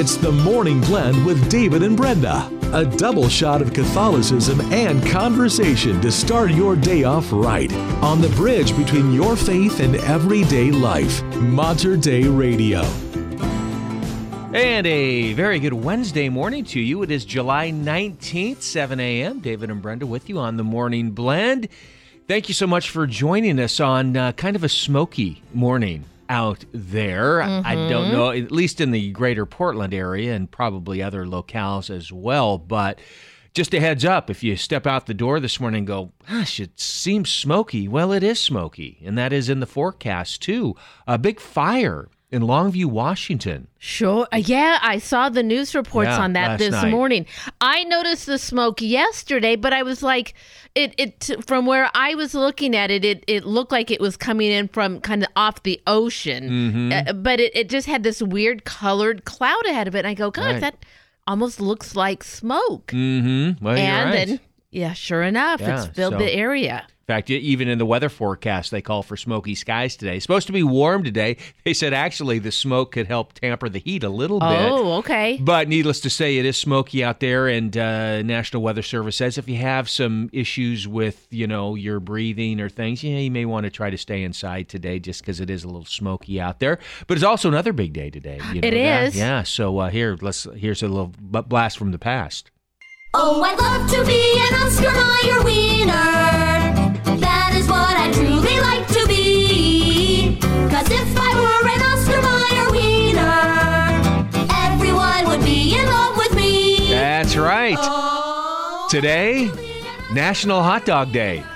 It's the Morning Blend with David and Brenda. A double shot of Catholicism and conversation to start your day off right. On the bridge between your faith and everyday life. Mater Dei Radio. And a very good Wednesday morning to you. It is July 19th, 7 a.m. David and Brenda with you on the Morning Blend. Thank you so much for joining us on uh, kind of a smoky morning out there. I don't mm-hmm. know, at least in the greater Portland area and probably other locales as well. But just a heads up if you step out the door this morning and go, gosh, it seems smoky. Well, it is smoky, and that is in the forecast too. A big fire in Longview, Washington. Sure. Uh, yeah, I saw the news reports Yeah, on that this night. morning. I noticed the smoke yesterday, but I was like, it it from where I was looking at it, it it looked like it was coming in from kind of off the ocean, Mm-hmm. uh, but it, it just had this weird colored cloud ahead of it. And I go, God, Right. that almost looks like smoke. Mm-hmm. Well, and right. then, yeah, sure enough, Yeah, it's filled so- the area. In fact, even in the weather forecast, they call for smoky skies today. It's supposed to be warm today. They said actually the smoke could help tamper the heat a little bit. Oh, okay. But needless to say, it is smoky out there, and uh, National Weather Service says if you have some issues with, you know, your breathing or things, yeah, you may want to try to stay inside today, just because it is a little smoky out there. But it's also another big day today. You know It that? is. yeah. So uh, here, let's here's a little blast from the past. Oh, I'd love to be an Oscar Mayer wiener. That is what I truly like to be. Cause if I were an Oscar Mayer wiener, everyone would be in love with me. That's right. Oh, Today, National Hot Dog Day.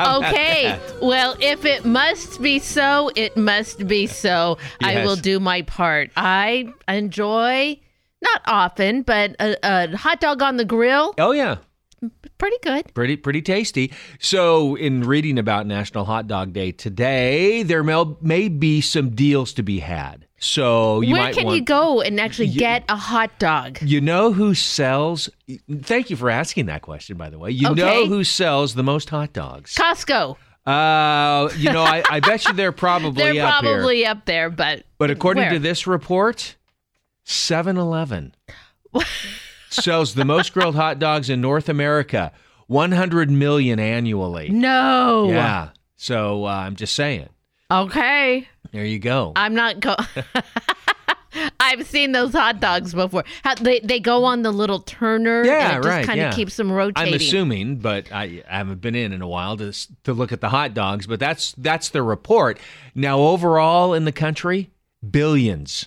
Okay. Well, if it must be so, it must be so. I will do my part. I enjoy, not often, but a, a hot dog on the grill, Oh yeah. pretty good. Pretty pretty tasty. So, in reading about National Hot Dog Day today, there may, may be some deals to be had. So you Where can want. you go and actually get a hot dog? You know who sells? Thank you for asking that question, by the way. You know who sells the most hot dogs? Costco. Uh, you know, I, I bet you they're probably They're up here. probably up there, but But according where? to this report, 7-Eleven sells the most grilled hot dogs in North America, 100 million annually. no. Yeah. So uh, I'm just saying. Okay. There you go. I'm not go. I've seen those hot dogs before. How, they they go on the little turner. Yeah, and it just right, Kind yeah. of keeps them rotating. I'm assuming, but I, I haven't been in in a while to to look at the hot dogs. But that's that's the report. Now, overall in the country, billions.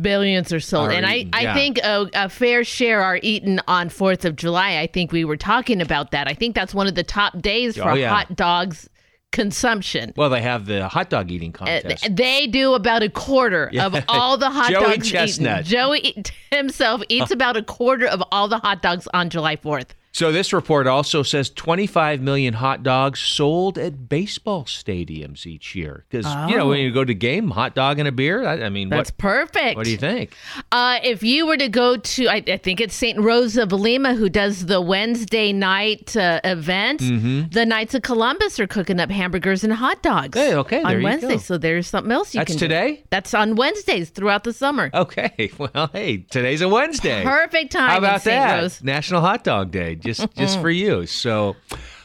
Billions are sold, Are and I, eaten, I yeah. think a, a fair share are eaten on Fourth of July. I think we were talking about that. I think that's one of the top days for Oh, yeah. hot dogs consumption. Well, they have the hot dog eating Uh, contest. they do about a quarter of all the hot Joey dogs Chestnut. eaten. Joey himself eats about a quarter of all the hot dogs on July 4th. So this report also says 25 million hot dogs sold at baseball stadiums each year. Because you know when you go to game, hot dog and a beer. I, I mean, Oh. That's what perfect. what do you think? Uh, if you were to go to, I, I think it's St. Rose of Lima who does the Wednesday night uh, event. Mm-hmm. The Knights of Columbus are cooking up hamburgers and hot dogs. Hey, okay, there on Wednesday. go. So there's something else you That's can do. That's today? That's on Wednesdays throughout the summer. Okay, well, hey, today's a Wednesday. Perfect time How about that? Rose. National Hot Dog Day, just just for you. So,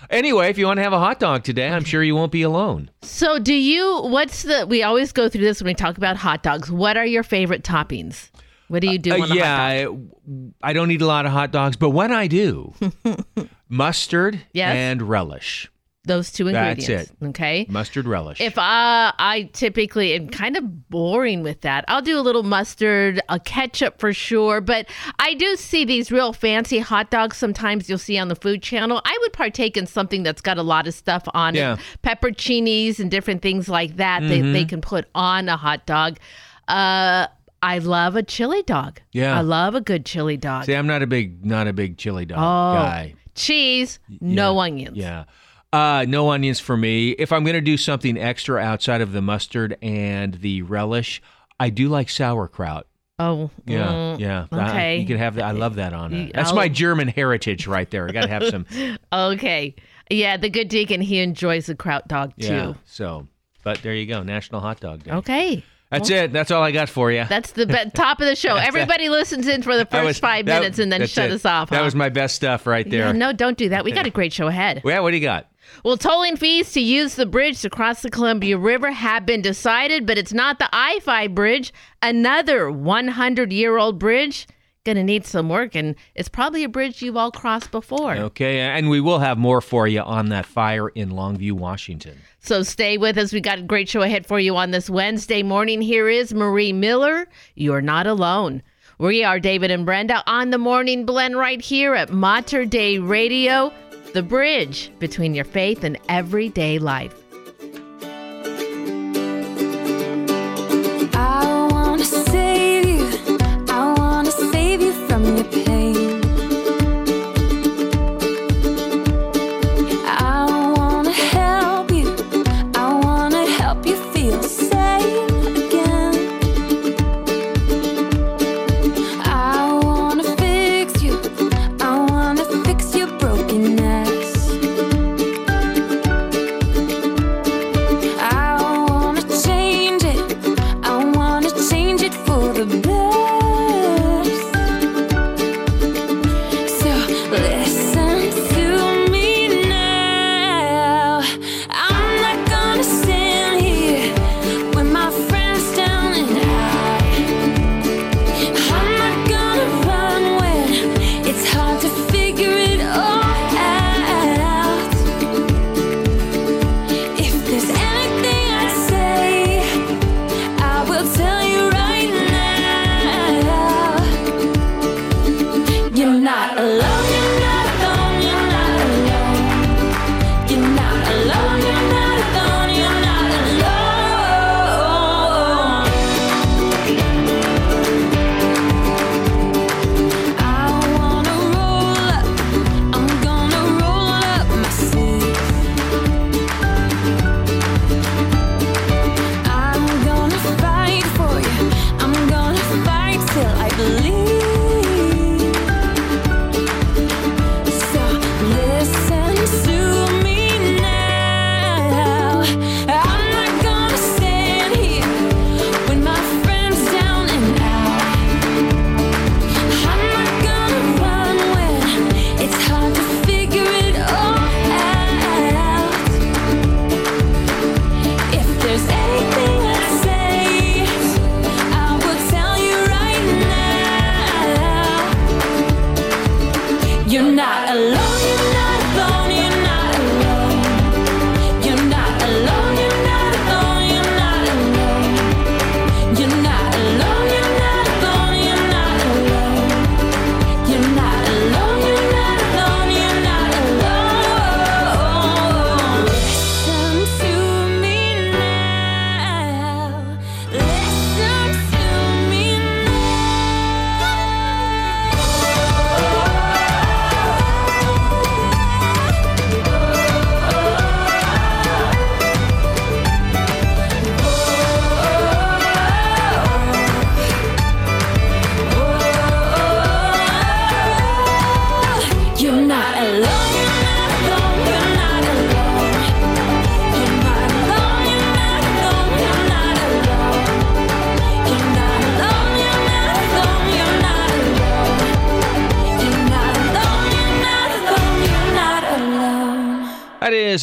anyway, if you want to have a hot dog today, I'm sure you won't be alone. So do you? What's the? We always go through this when we talk about hot dogs. What are your favorite toppings? What do you do Uh, on a hot dog? yeah, I, I don't eat a lot of hot dogs, but when I do, mustard Yes. and relish. Those two ingredients. That's it. Okay. Mustard relish. If I, I typically am kind of boring with that. I'll do a little mustard, a ketchup for sure. But I do see these real fancy hot dogs. Sometimes you'll see on the Food Channel. I would partake in something that's got a lot of stuff on Yeah. it, pepperoncinis and different things like that. They Mm-hmm. they can put on a hot dog. Uh, I love a chili dog. Yeah. I love a good chili dog. See, I'm not a big not a big chili dog Oh. guy. Cheese, no onions. Yeah. Uh, no onions for me. If I'm going to do something extra outside of the mustard and the relish, I do like sauerkraut. Oh, Yeah, mm, yeah. I- okay. you can have that. I love that on it. That's I'll- my German heritage right there. I got to have some. Okay. Yeah, the good deacon, he enjoys the kraut dog too. yeah. So, but there you go. National Hot Dog Day. Okay. That's it. That's all I got for you. That's the be- top of the show. Everybody listens in for the first five minutes and then shut us off. That was my best stuff right there. Yeah, no, don't do that. We got a great show ahead. Yeah, what do you got? Well, tolling fees to use the bridge to cross the Columbia River have been decided, but it's not the I 5 bridge, another 100 year old bridge. Gonna need some work, and it's probably a bridge you've all crossed before. Okay, and we will have more for you on that fire in Longview, Washington. So stay with us. We got a great show ahead for you on this Wednesday morning. Here is Marie Miller. You're not alone. We are David and Brenda on the morning blend right here at Mater Dei Radio, the bridge between your faith and everyday life.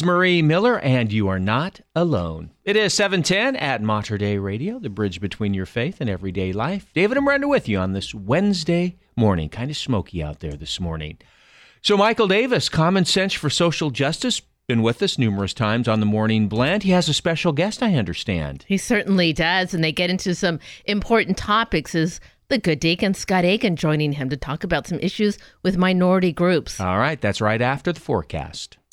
Marie Miller, and you are not alone. It is 710 at Mater Dei Radio, the bridge between your faith and everyday life. David and Brenda with you on this Wednesday morning. Kind of smoky out there this morning. So, Michael Davis, Common Sense for Social Justice, been with us numerous times on the Morning Blend. He has a special guest, I understand. He certainly does, and they get into some important topics. Is the good deacon Scott Aiken joining him to talk about some issues with minority groups? All right, that's right after the forecast.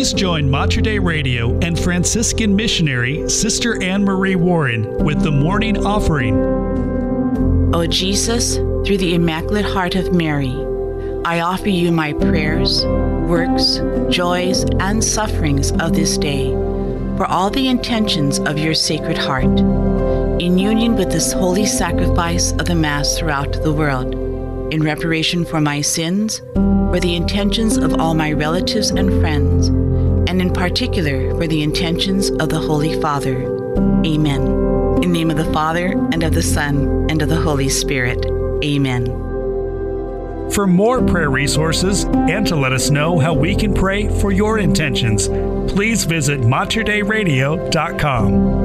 Please join Mater Dei Radio and Franciscan missionary Sister Anne Marie Warren with the morning offering. O Jesus, through the Immaculate Heart of Mary, I offer you my prayers, works, joys, and sufferings of this day for all the intentions of your Sacred Heart, in union with this holy sacrifice of the Mass throughout the world, in reparation for my sins, for the intentions of all my relatives and friends, and in particular for the intentions of the Holy Father. Amen. In the name of the Father, and of the Son, and of the Holy Spirit. Amen. For more prayer resources and to let us know how we can pray for your intentions, please visit materdeiradio.com.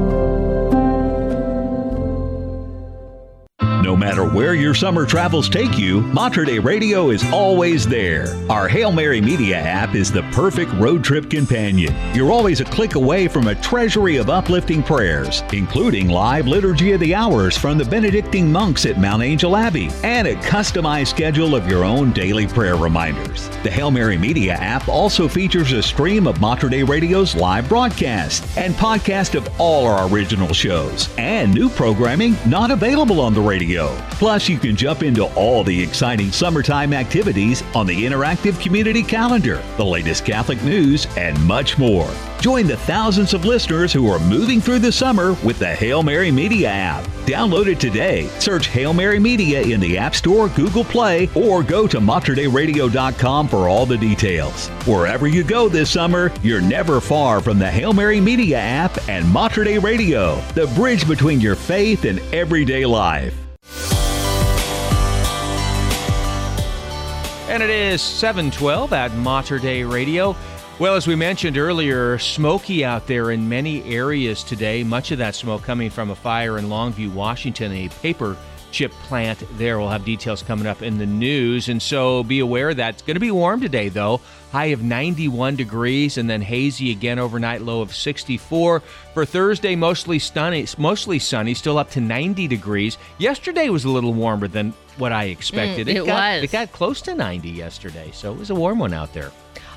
No matter where your summer travels take you, Mater Dei Radio is always there. Our Hail Mary Media app is the perfect road trip companion. You're always a click away from a treasury of uplifting prayers, including live Liturgy of the Hours from the Benedictine monks at Mount Angel Abbey and a customized schedule of your own daily prayer reminders. The Hail Mary Media app also features a stream of Mater Dei Radio's live broadcast and podcast of all our original shows and new programming not available on the radio. Plus, you can jump into all the exciting summertime activities on the interactive community calendar, the latest Catholic news, and much more. Join the thousands of listeners who are moving through the summer with the Hail Mary Media app. Download it today. Search Hail Mary Media in the App Store, Google Play, or go to materdeiradio.com for all the details. Wherever you go this summer, you're never far from the Hail Mary Media app and Mater Dei Radio, the bridge between your faith and everyday life. And it is 712 at Mater Dei Radio. Well, as we mentioned earlier, smoky out there in many areas today. Much of that smoke coming from a fire in Longview, Washington, a paper chip plant there. We'll have details coming up in the news. And so be aware that it's going to be warm today, though. High of 91 degrees and then hazy again overnight, low of 64. For Thursday, mostly sunny, mostly sunny, still up to 90 degrees. Yesterday was a little warmer than what I expected. Mm, it got, was. It got close to 90 yesterday, so it was a warm one out there.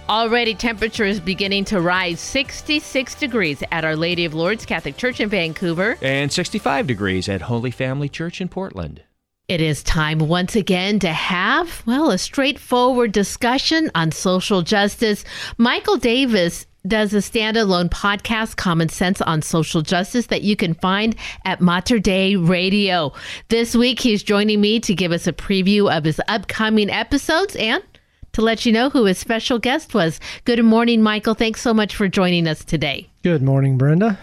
Already temperature is beginning to rise 66 degrees at Our Lady of Lourdes Catholic Church in Vancouver. And 65 degrees at Holy Family Church in Portland. It is time once again to have, well, a straightforward discussion on social justice. Michael Davis does a standalone podcast, Common Sense on Social Justice, that you can find at Mater Dei Radio. This week, he's joining me to give us a preview of his upcoming episodes and to let you know who his special guest was. Good morning, Michael. Thanks so much for joining us today. Good morning, Brenda.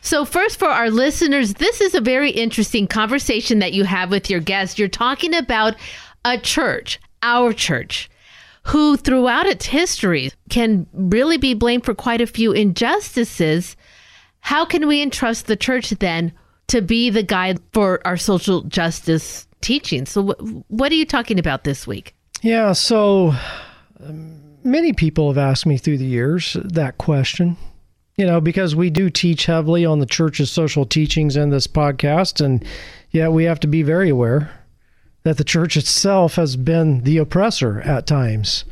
So, first, for our listeners, this is a very interesting conversation that you have with your guest. You're talking about a church, our church, who throughout its history can really be blamed for quite a few injustices. How can we entrust the church then to be the guide for our social justice teaching? So, wh- what are you talking about this week? Yeah, so um, many people have asked me through the years that question. You know, because we do teach heavily on the church's social teachings in this podcast, and yet we have to be very aware that the church itself has been the oppressor at times.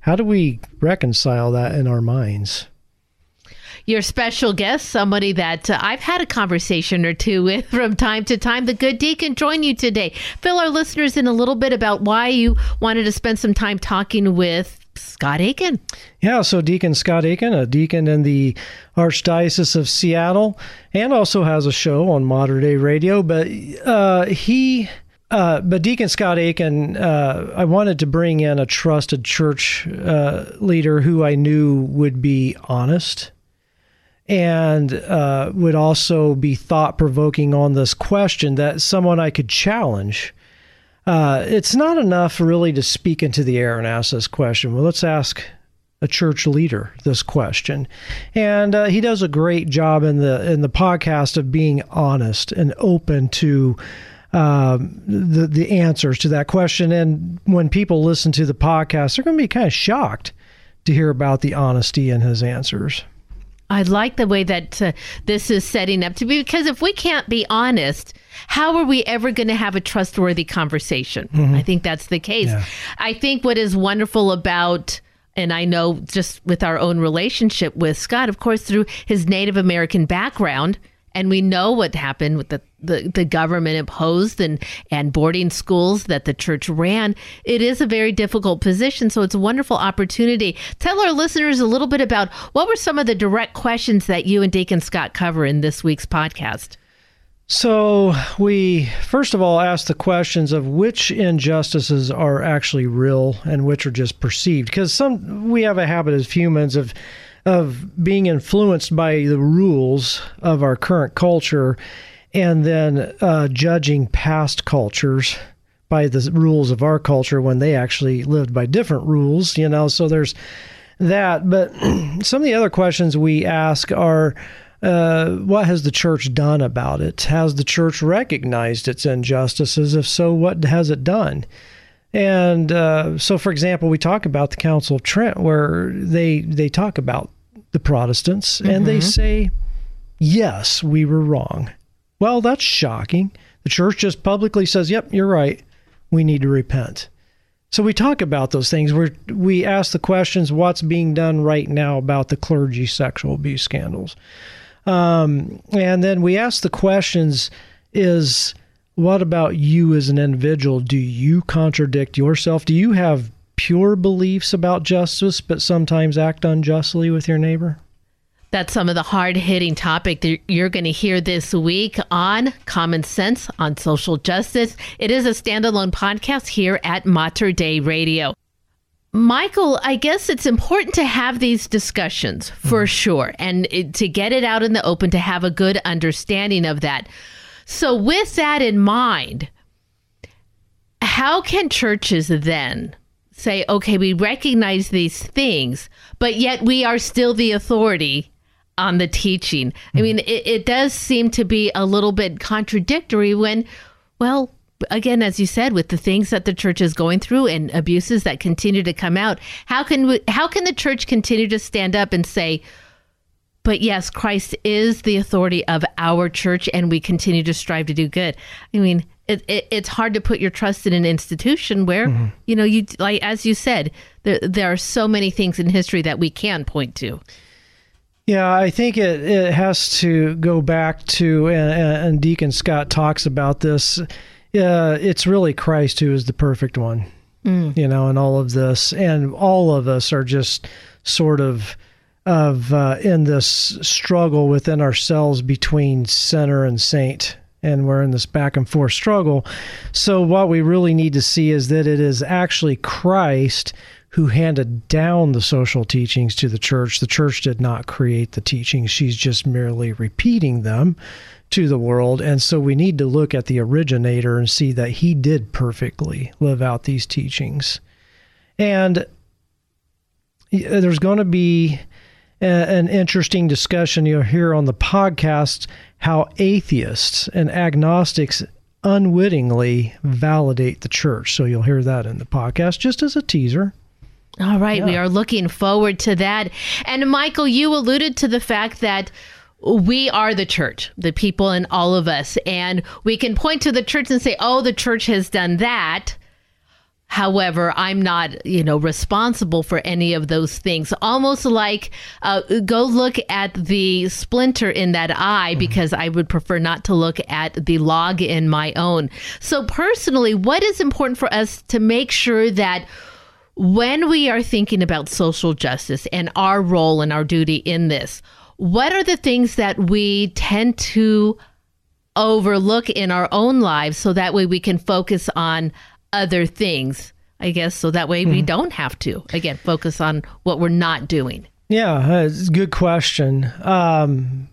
How do we reconcile that in our minds? Your special guest, somebody that uh, I've had a conversation or two with from time to time. The good deacon join you today. Fill our listeners in a little bit about why you wanted to spend some time talking with Scott Aiken. Yeah, so Deacon Scott Aiken, a deacon in the Archdiocese of Seattle, and also has a show on Mater Dei Radio. But uh, he, uh, but Deacon Scott Aiken, uh, I wanted to bring in a trusted church uh, leader who I knew would be honest and uh, would also be thought provoking on this question that someone I could challenge. Uh, it's not enough really to speak into the air and ask this question. Well, let's ask a church leader this question, and uh, he does a great job in the in the podcast of being honest and open to um, the the answers to that question. And when people listen to the podcast, they're going to be kind of shocked to hear about the honesty in his answers. I like the way that uh, this is setting up to be because if we can't be honest, how are we ever going to have a trustworthy conversation? I think that's the case. Yeah. I think what is wonderful about And I know just with our own relationship with Scott, of course, through his Native American background, and we know what happened with the, the, the government imposed and, and boarding schools that the church ran. It is a very difficult position. So it's a wonderful opportunity. Tell our listeners a little bit about what were some of the direct questions that you and Deacon Scott cover in this week's podcast. So we first of all ask the questions of which injustices are actually real and which are just perceived because some we have a habit as humans of of being influenced by the rules of our current culture and then uh, judging past cultures by the rules of our culture when they actually lived by different rules you know so there's that but some of the other questions we ask are uh, what has the church done about it? Has the church recognized its injustices? If so, what has it done? And uh, so, for example, we talk about the Council of Trent, where they they talk about the Protestants, and they say, "Yes, we were wrong." Well, that's shocking. The church just publicly says, "Yep, you're right. We need to repent." So we talk about those things. We we ask the questions: What's being done right now about the clergy sexual abuse scandals? Um, and then we ask the questions is what about you as an individual? Do you contradict yourself? Do you have pure beliefs about justice, but sometimes act unjustly with your neighbor? That's some of the hard hitting topic that you're going to hear this week on Common Sense on Social Justice. It is a standalone podcast here at Mater Dei Radio. Michael, I guess it's important to have these discussions for mm-hmm. sure and it, to get it out in the open to have a good understanding of that. So, with that in mind, how can churches then say, okay, we recognize these things, but yet we are still the authority on the teaching? I hmm. mean, it, it does seem to be a little bit contradictory when, well, again, as you said, with the things that the church is going through and abuses that continue to come out, how can we, how can the church continue to stand up and say, but yes, Christ is the authority of our church, and we continue to strive to do good. I mean, it, it, it's hard to put your trust in an institution where you know you like as you said, there there are so many things in history that we can point to. Yeah, I think it, it has to go back to, and, and Deacon Scott talks about this. Uh, it's really Christ who is the perfect one, you know, in all of this. And all of us are just sort of of uh, in this struggle within ourselves between sinner and saint and we're in this back and forth struggle. So what we really need to see is that it is actually christ who handed down the social teachings to the church. The church did not create the teachings. She's just merely repeating them to the world. And so we need to look at the originator and see that he did perfectly live out these teachings. And there's going to be an interesting discussion you'll hear on the podcast how atheists and agnostics unwittingly validate the church. So you'll hear that in the podcast just as a teaser. All right, we are looking forward to that. And Michael, you alluded to the fact that we are the church, the people and all of us, and we can point to the church and say, "Oh, the church has done that." However, I'm not, you know, responsible for any of those things. Almost like uh, go look at the splinter in that eye because I would prefer not to look at the log in my own. So, personally, what is important for us to make sure that when we are thinking about social justice and our role and our duty in this, what are the things that we tend to overlook in our own lives so that way we can focus on other things? I guess so that way we don't have to, again, focus on what we're not doing. Yeah, uh, it's a good question. Um,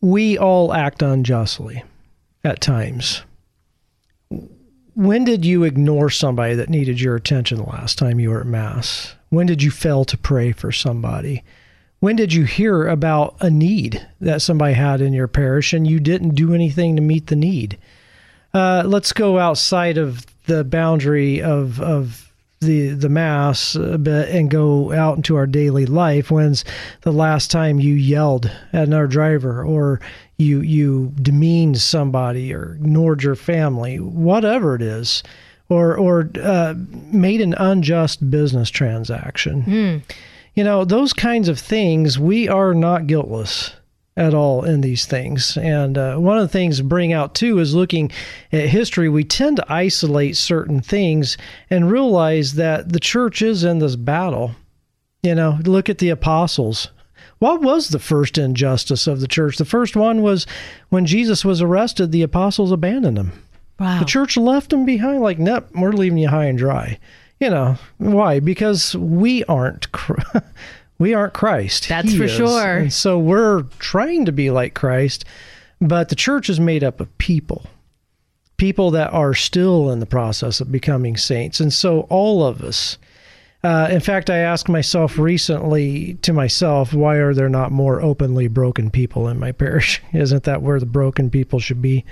we all act unjustly at times. When did you ignore somebody that needed your attention the last time you were at Mass? When did you fail to pray for somebody? When did you hear about a need that somebody had in your parish and you didn't do anything to meet the need? Uh, let's go outside of the boundary of of the the mass a bit and go out into our daily life. When's the last time you yelled at another driver or you you demeaned somebody or ignored your family, whatever it is, or or uh, made an unjust business transaction. You know, those kinds of things, we are not guiltless at all in these things. And uh, one of the things to bring out too is looking at history, we tend to isolate certain things and realize that the church is in this battle. You know, look at the apostles. What was the first injustice of the church? The first one was when Jesus was arrested, the apostles abandoned him. Wow. The church left him behind, like, nope, we're leaving you high and dry. You know why? Because we aren't, we aren't Christ. That's He for is. sure. And so we're trying to be like Christ, but the church is made up of people, people that are still in the process of becoming saints, and so all of us. Uh, in fact, I asked myself recently to myself, why are there not more openly broken people in my parish? Isn't that where the broken people should be?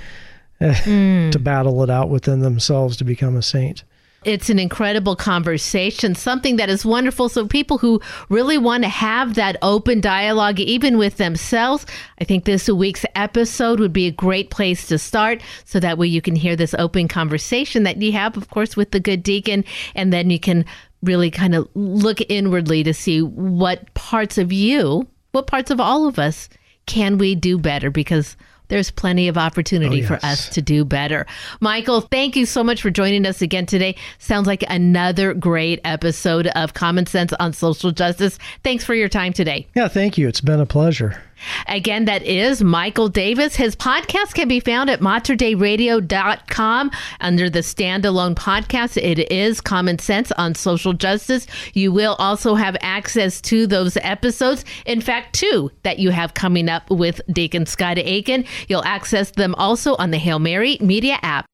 to battle it out within themselves to become a saint. It's an incredible conversation, something that is wonderful. So, people who really want to have that open dialogue, even with themselves, I think this week's episode would be a great place to start. So that way you can hear this open conversation that you have, of course, with the good deacon. And then you can really kind of look inwardly to see what parts of you, what parts of all of us can we do better? Because there's plenty of opportunity oh, for us to do better. Michael, thank you so much for joining us again today. Sounds like another great episode of Common Sense on Social Justice. Thanks for your time today. Yeah, thank you. It's been a pleasure. Again, that is Michael Davis. His podcast can be found at materdeiradio.com under the standalone podcast. It is Common Sense on Social Justice. You will also have access to those episodes. In fact, two that you have coming up with Deacon Scott Aiken. You'll access them also on the Hail Mary Media app.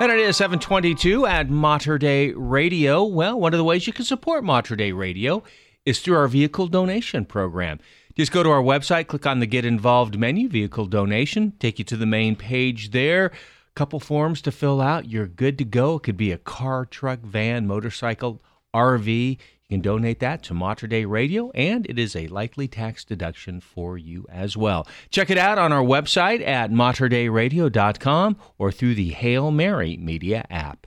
And it is 722 at Mater Dei Radio. Well, one of the ways you can support Mater Dei Radio is through our vehicle donation program. Just go to our website, click on the Get Involved menu, vehicle donation, take you to the main page there. Couple forms to fill out. You're good to go. It could be a car, truck, van, motorcycle, RV. You can donate that to Mater Dei Radio, and it is a likely tax deduction for you as well. Check it out on our website at materdeiradio.com or through the Hail Mary Media app.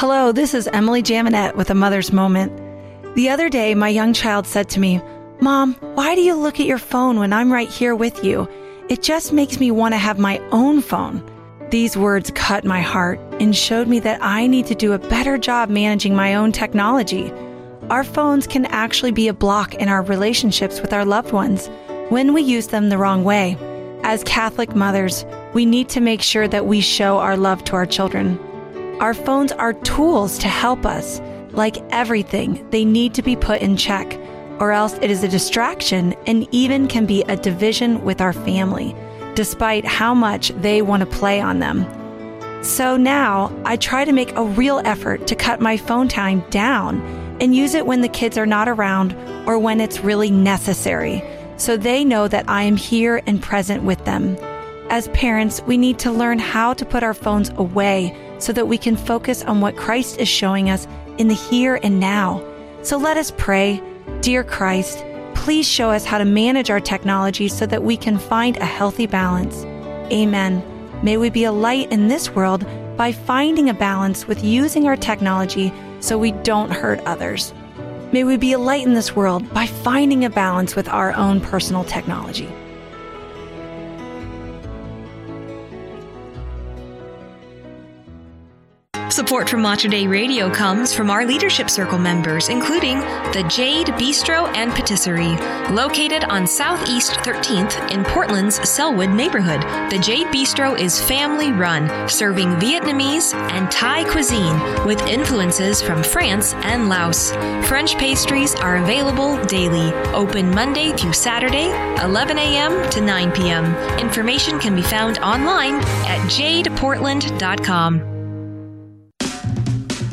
Hello, this is Emily Jaminet with a Mother's Moment. The other day, my young child said to me, Mom, why do you look at your phone when I'm right here with you? It just makes me want to have my own phone. These words cut my heart and showed me that I need to do a better job managing my own technology. Our phones can actually be a block in our relationships with our loved ones when we use them the wrong way. As Catholic mothers, we need to make sure that we show our love to our children. Our phones are tools to help us. Like everything, they need to be put in check, or else it is a distraction and even can be a division with our family, despite how much they want to play on them. So now I try to make a real effort to cut my phone time down and use it when the kids are not around or when it's really necessary, so they know that I am here and present with them. As parents, we need to learn how to put our phones away so that we can focus on what Christ is showing us in the here and now. So let us pray Dear Christ, please show us how to manage our technology so that we can find a healthy balance. Amen. May we be a light in this world by finding a balance with using our technology so we don't hurt others. May we be a light in this world by finding a balance with our own personal technology. Support from Mater Dei Radio comes from our Leadership Circle members, including the Jade Bistro and Patisserie, located on Southeast 13th in Portland's Sellwood neighborhood. The Jade Bistro is family run, serving Vietnamese and Thai cuisine with influences from France and Laos. French pastries are available daily, open Monday through Saturday, 11 a.m. to 9 p.m. Information can be found online at jadeportland.com.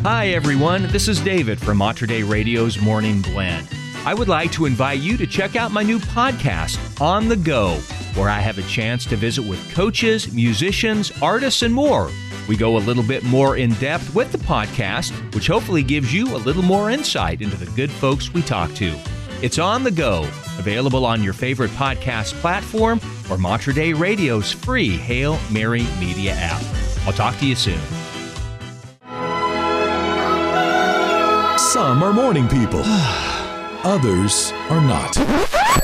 Hi, everyone. This is David from Mater Dei Radio's Morning Blend. I would like to invite you to check out my new podcast, On the Go, where I have a chance to visit with coaches, musicians, artists, and more. We go a little bit more in depth with the podcast, which hopefully gives you a little more insight into the good folks we talk to. It's On the Go, available on your favorite podcast platform or Mater Dei Radio's free Hail Mary Media app. I'll talk to you soon. Some are morning people, others are not.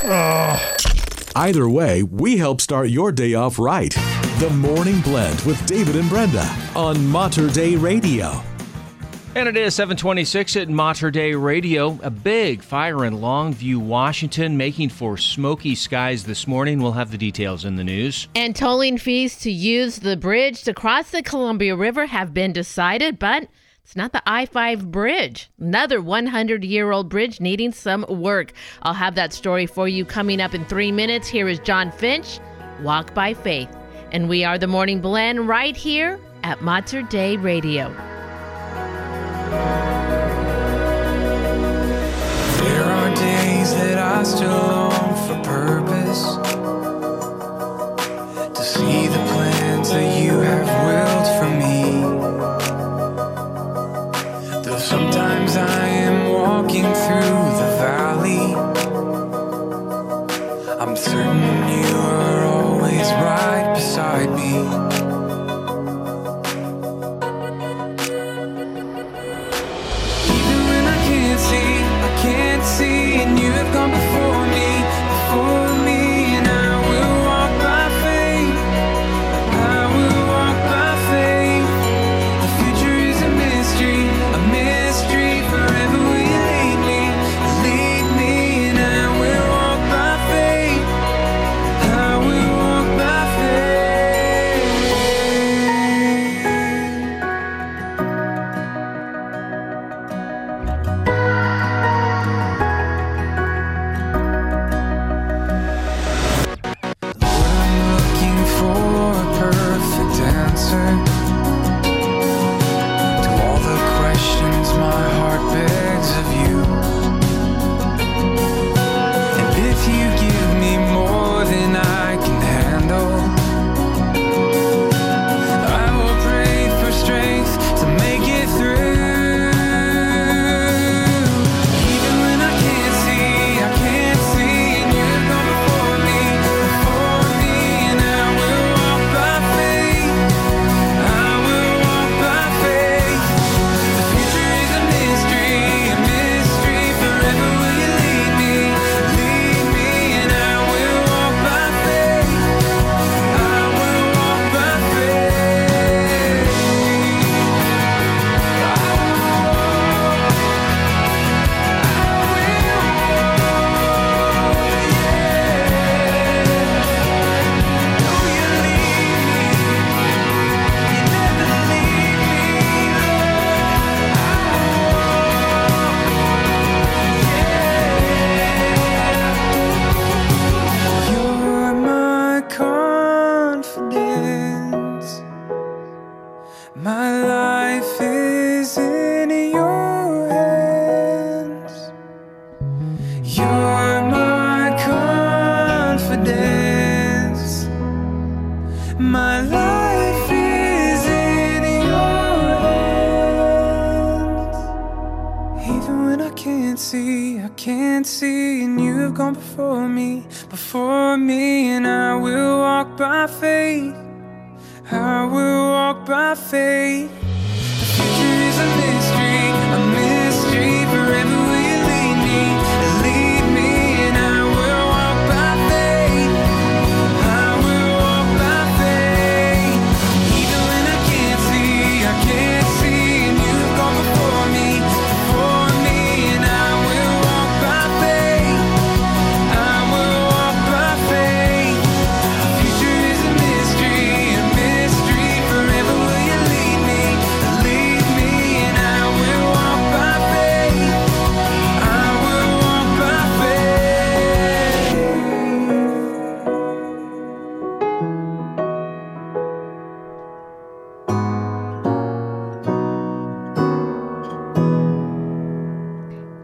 Either way, we help start your day off right. The Morning Blend with David and Brenda on Mater Dei Radio. And it is 726 at Mater Dei Radio. A big fire in Longview, Washington, making for smoky skies this morning. We'll have the details in the news. And tolling fees to use the bridge to cross the Columbia River have been decided, but it's not the I 5 bridge. Another 100 year old bridge needing some work. I'll have that story for you coming up in three minutes. Here is John Finch, Walk by Faith. And we are the Morning Blend right here at Mater Dei Radio.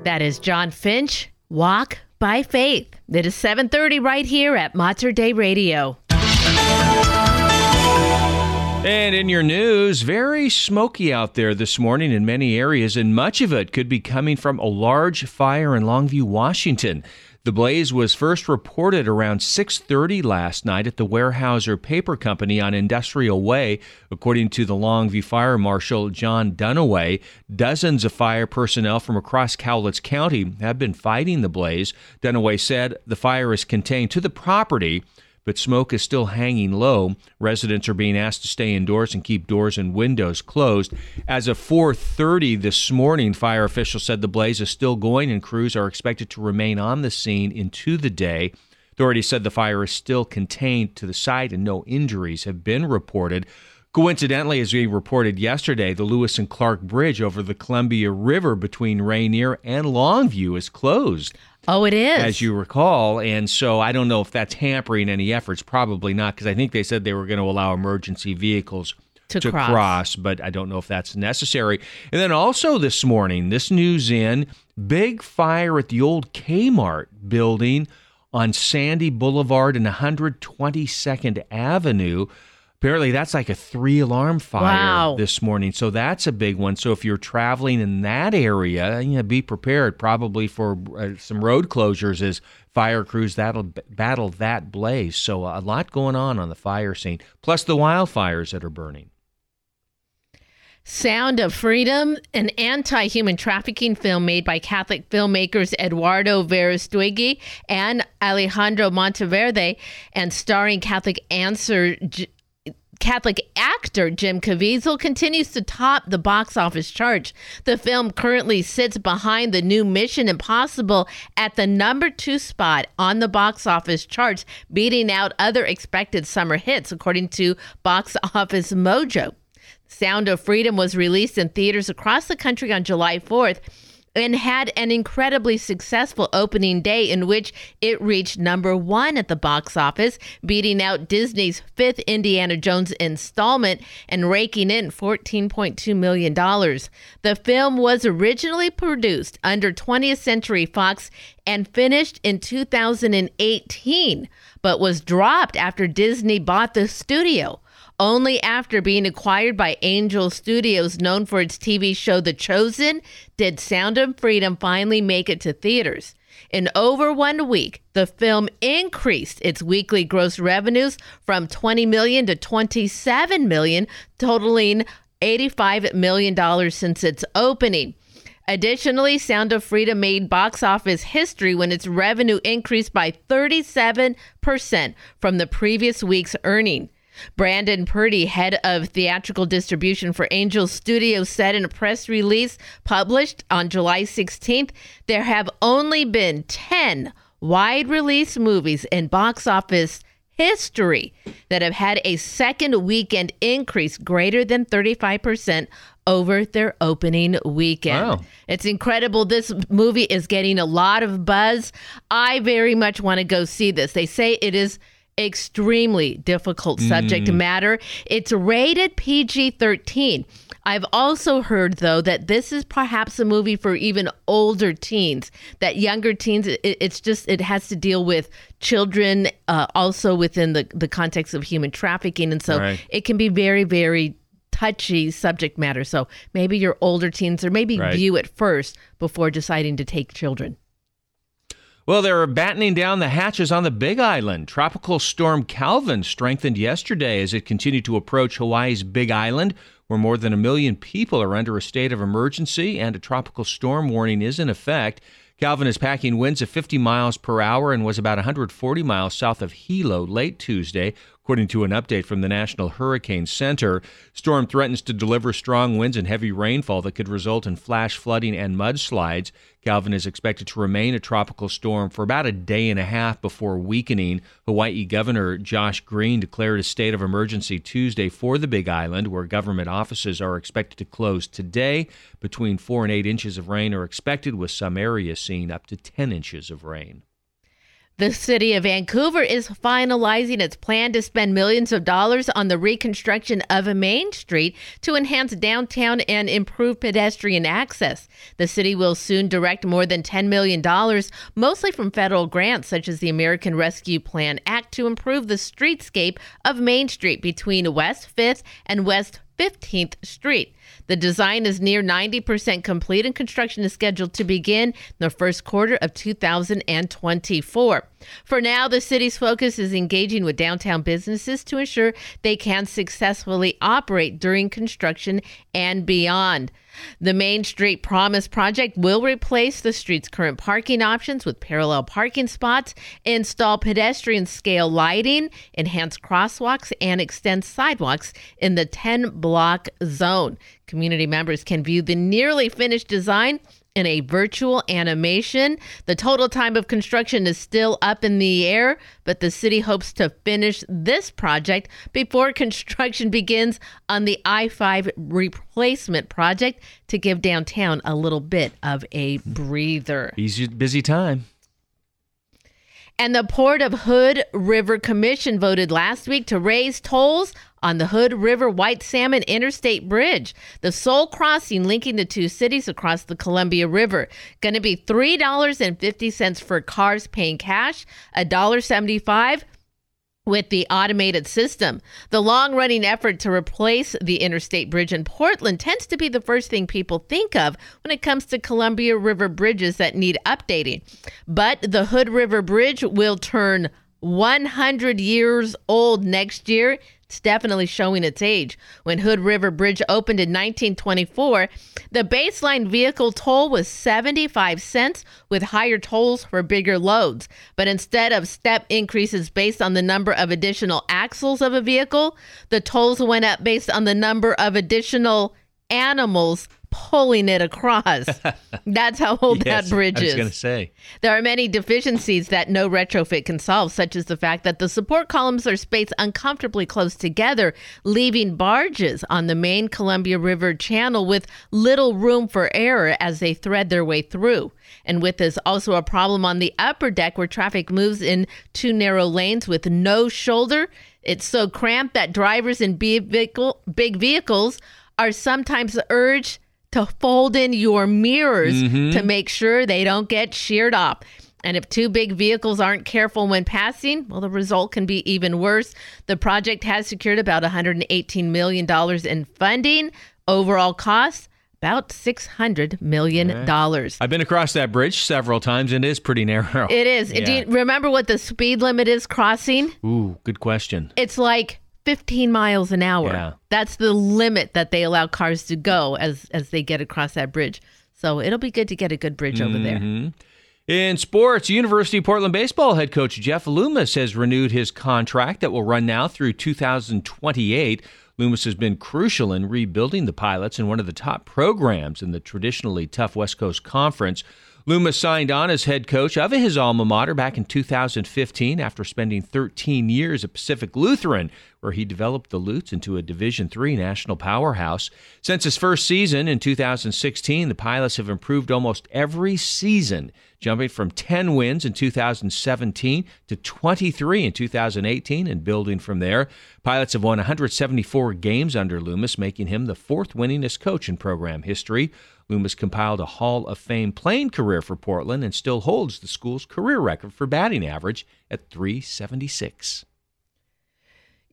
That is John Finch, Walk by Faith. It is 7:30 right here at Mater Dei Radio. And in your news, very smoky out there this morning in many areas, and much of it could be coming from a large fire in Longview, Washington. The blaze was first reported around 6:30 last night at the Weyerhaeuser Paper Company on Industrial Way, according to the Longview Fire Marshal John Dunaway. Dozens of fire personnel from across Cowlitz County have been fighting the blaze. Dunaway said the fire is contained to the property but smoke is still hanging low. Residents are being asked to stay indoors and keep doors and windows closed. As of 4:30 this morning, fire officials said the blaze is still going and crews are expected to remain on the scene into the day. Authorities said the fire is still contained to the site and no injuries have been reported. Coincidentally, as we reported yesterday, the Lewis and Clark Bridge over the Columbia River between Rainier and Longview is closed. Oh, it is. As you recall. And so I don't know if that's hampering any efforts. Probably not, because I think they said they were going to allow emergency vehicles To cross. cross, but I don't know if that's necessary. And then also this morning, this news in big fire at the old Kmart building on Sandy Boulevard and 122nd Avenue. Apparently, that's like a three alarm fire Wow. this morning. So that's a big one. So if you're traveling in that area, you know, be prepared probably for uh, some road closures as fire crews that'll b- battle that blaze. So a lot going on on the fire scene, plus the wildfires that are burning. Sound of Freedom, an anti human trafficking film made by Catholic filmmakers Eduardo Verastegui and Alejandro Monteverde, and starring Catholic answer. Catholic actor Jim Caviezel continues to top the box office charts. The film currently sits behind the new Mission Impossible at the number two spot on the box office charts, beating out other expected summer hits, according to Box Office Mojo. Sound of Freedom was released in theaters across the country on July 4th and had an incredibly successful opening day in which it reached number one at the box office, beating out Disney's fifth Indiana Jones installment and raking in $14.2 million. The film was originally produced under 20th Century Fox and finished in 2018, but was dropped after Disney bought the studio. Only after being acquired by Angel Studios, known for its TV show The Chosen, did Sound of Freedom finally make it to theaters. In over one week, the film increased its weekly gross revenues from 20 million to 27 million, totaling 85 million dollars since its opening. Additionally, Sound of Freedom made box office history when its revenue increased by 37% from the previous week's earning. Brandon Purdy, head of theatrical distribution for Angel Studios, said in a press release published on July 16th there have only been 10 wide release movies in box office history that have had a second weekend increase greater than 35% over their opening weekend. Wow. It's incredible. This movie is getting a lot of buzz. I very much want to go see this. They say it is extremely difficult subject Mm. matter. It's rated PG 13. I've also heard, though, that this is perhaps a movie for even older teens, that younger teens, it, it's just, it has to deal with children, uh, also within the, the context of human trafficking. And so Right. it can be very, very touchy subject matter. So maybe your older teens, or maybe Right. view it first before deciding to take children. Well, they're battening down the hatches on the Big Island. Tropical storm Calvin strengthened yesterday as it continued to approach Hawaii's Big Island, where more than a million people are under a state of emergency and a tropical storm warning is in effect. Calvin is packing winds of 50 miles per hour and was about 140 miles south of Hilo late Tuesday, according to an update from the National Hurricane Center. Storm threatens to deliver strong winds and heavy rainfall that could result in flash flooding and mudslides. Calvin is expected to remain a tropical storm for about a day and a half before weakening. Hawaii Governor Josh Green declared a state of emergency Tuesday for the Big Island, where government offices are expected to close today. Between 4 and 8 inches of rain are expected, with some areas seeing up to 10 inches of rain. The city of Vancouver is finalizing its plan to spend millions of dollars on the reconstruction of a main street to enhance downtown and improve pedestrian access. The city will soon direct more than $10 million, mostly from federal grants such as the American Rescue Plan Act, to improve the streetscape of Main Street between West 5th and West 15th Street. The design is near 90% complete and construction is scheduled to begin in the first quarter of 2024. For now, the city's focus is engaging with downtown businesses to ensure they can successfully operate during construction and beyond. The Main Street Promise project will replace the street's current parking options with parallel parking spots, install pedestrian scale lighting, enhance crosswalks, and extend sidewalks in the 10 block zone. Community members can view the nearly finished design in a virtual animation. The total time of construction is still up in the air, but the city hopes to finish this project before construction begins on the I 5 replacement project to give downtown a little bit of a breather. Easy, busy time. And the Port of Hood River Commission voted last week to raise tolls on the Hood River White Salmon Interstate Bridge, the sole crossing linking the two cities across the Columbia River. Going to be $3.50 for cars paying cash, $1.75 with the automated system. The long running effort to replace the interstate bridge in Portland tends to be the first thing people think of when it comes to Columbia River bridges that need updating. But the Hood River Bridge will turn 100 years old next year. It's definitely showing its age. When Hood River Bridge opened in 1924, the baseline vehicle toll was 75 cents with higher tolls for bigger loads. But instead of step increases based on the number of additional axles of a vehicle, the tolls went up based on the number of additional animals pulling it across. That's how old Yes, that bridge is. I was going to say. There are many deficiencies that no retrofit can solve, such as the fact that the support columns are spaced uncomfortably close together, leaving barges on the main Columbia River channel with little room for error as they thread their way through. And with this, also a problem on the upper deck where traffic moves in two narrow lanes with no shoulder. It's so cramped that drivers in big, vehicle, big vehicles are sometimes urged to fold in your mirrors Mhm. to make sure they don't get sheared off. And if two big vehicles aren't careful when passing, well, the result can be even worse. The project has secured about $118 million in funding. Overall cost, about $600 million. I've been across that bridge several times and it is pretty narrow. It is. Do you remember what the speed limit is crossing? Ooh, good question. It's like 15 miles an hour. Yeah. That's the limit that they allow cars to go as as they get across that bridge. So it'll be good to get a good bridge over there. Mhm. In sports, University of Portland baseball head coach Jeff Loomis has renewed his contract that will run now through 2028. Loomis has been crucial in rebuilding the Pilots in one of the top programs in the traditionally tough West Coast Conference. Loomis signed on as head coach of his alma mater back in 2015 after spending 13 years at Pacific Lutheran, where he developed the Lutes into a Division III national powerhouse. Since his first season in 2016, the Pilots have improved almost every season, jumping from 10 wins in 2017 to 23 in 2018 and building from there. Pilots have won 174 games under Loomis, making him the fourth winningest coach in program history. Loomis compiled a Hall of Fame playing career for Portland and still holds the school's career record for batting average at 376.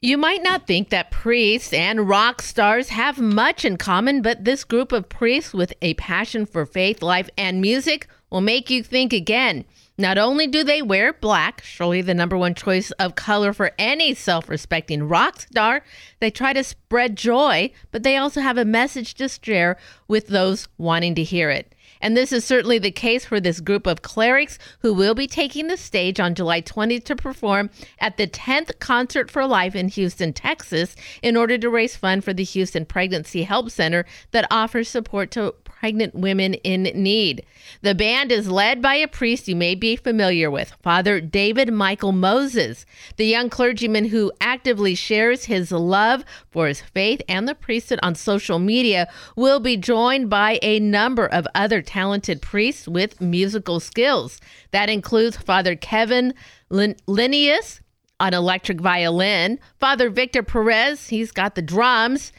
You might not think that priests and rock stars have much in common, but this group of priests with a passion for faith, life, and music will make you think again. Not only do they wear black, surely the number one choice of color for any self respecting rock star, they try to spread joy, but they also have a message to share with those wanting to hear it. And this is certainly the case for this group of clerics who will be taking the stage on July 20th to perform at the 10th Concert for Life in Houston, Texas, in order to raise funds for the Houston Pregnancy Help Center that offers support to pregnant women in need. The band is led by a priest you may be familiar with, Father David Michael Moses, the young clergyman who actively shares his love for his faith and the priesthood on social media, will be joined by a number of other talented priests with musical skills. That includes Father Kevin Lin- Linnaeus on electric violin, Father Victor Perez, he's got the drums,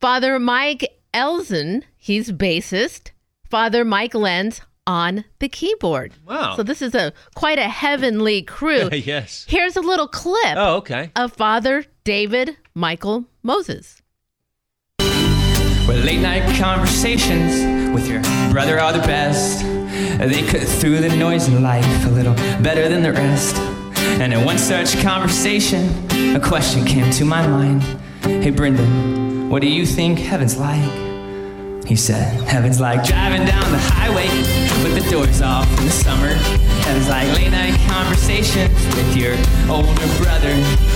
Father Mike Elzen, he's bassist, Father Mike Lenz on the keyboard. Wow. So this is a quite a heavenly crew. yes. Here's a little clip Oh, okay. of Father David Michael Moses. Where late night conversations with your brother are the best. They cut through the noise in life a little better than the rest. And in one such conversation, a question came to my mind Hey, Brendan, what do you think heaven's like? He said, Heaven's like driving down the highway with the doors off in the summer. Heaven's like late night conversations with your older brother.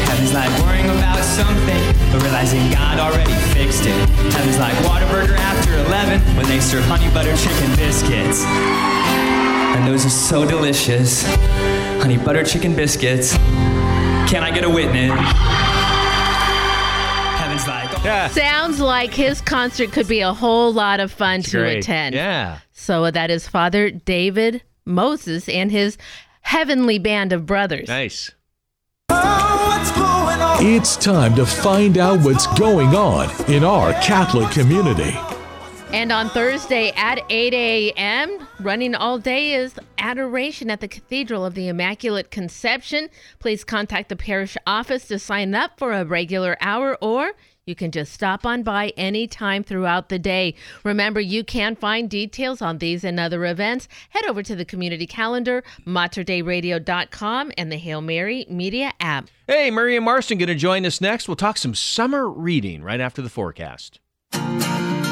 Heaven's like worrying about something, but realizing God already fixed it. Heaven's like Whataburger after 11 when they serve honey butter chicken biscuits. And those are so delicious. Honey butter chicken biscuits. Can I get a witness? Heaven's Sounds like his concert could be a whole lot of fun to great. attend. Yeah. So that is Father David Moses and his heavenly band of brothers. Nice. It's time to find out what's going on in our Catholic community. And on Thursday at 8 a.m., running all day is adoration at the Cathedral of the Immaculate Conception. Please contact the parish office to sign up for a regular hour or you can just stop on by anytime throughout the day. Remember, you can find details on these and other events. Head over to the community calendar, materdeiradio.com, and the Hail Mary Media app. Hey, Maria Marston going to join us next. We'll talk some summer reading right after the forecast.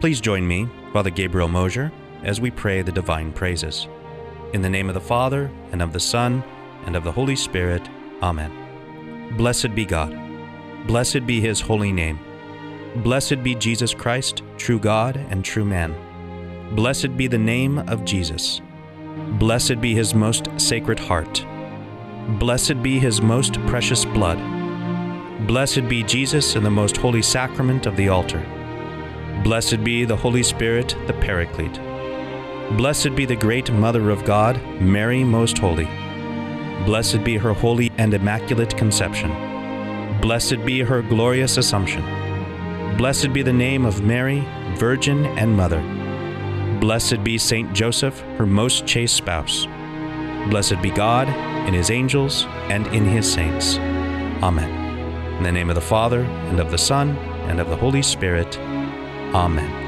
Please join me, Father Gabriel Mosier, as we pray the divine praises. In the name of the Father, and of the Son, and of the Holy Spirit. Amen. Blessed be God. Blessed be his holy name. Blessed be Jesus Christ, true God and true man. Blessed be the name of Jesus. Blessed be his most sacred heart. Blessed be his most precious blood. Blessed be Jesus in the most holy sacrament of the altar. Blessed be the Holy Spirit, the Paraclete. Blessed be the great Mother of God, Mary Most Holy. Blessed be her holy and immaculate conception. Blessed be her glorious assumption. Blessed be the name of Mary, Virgin and Mother. Blessed be Saint Joseph, her most chaste spouse. Blessed be God in his angels and in his saints. Amen. In the name of the Father, and of the Son, and of the Holy Spirit. Amen.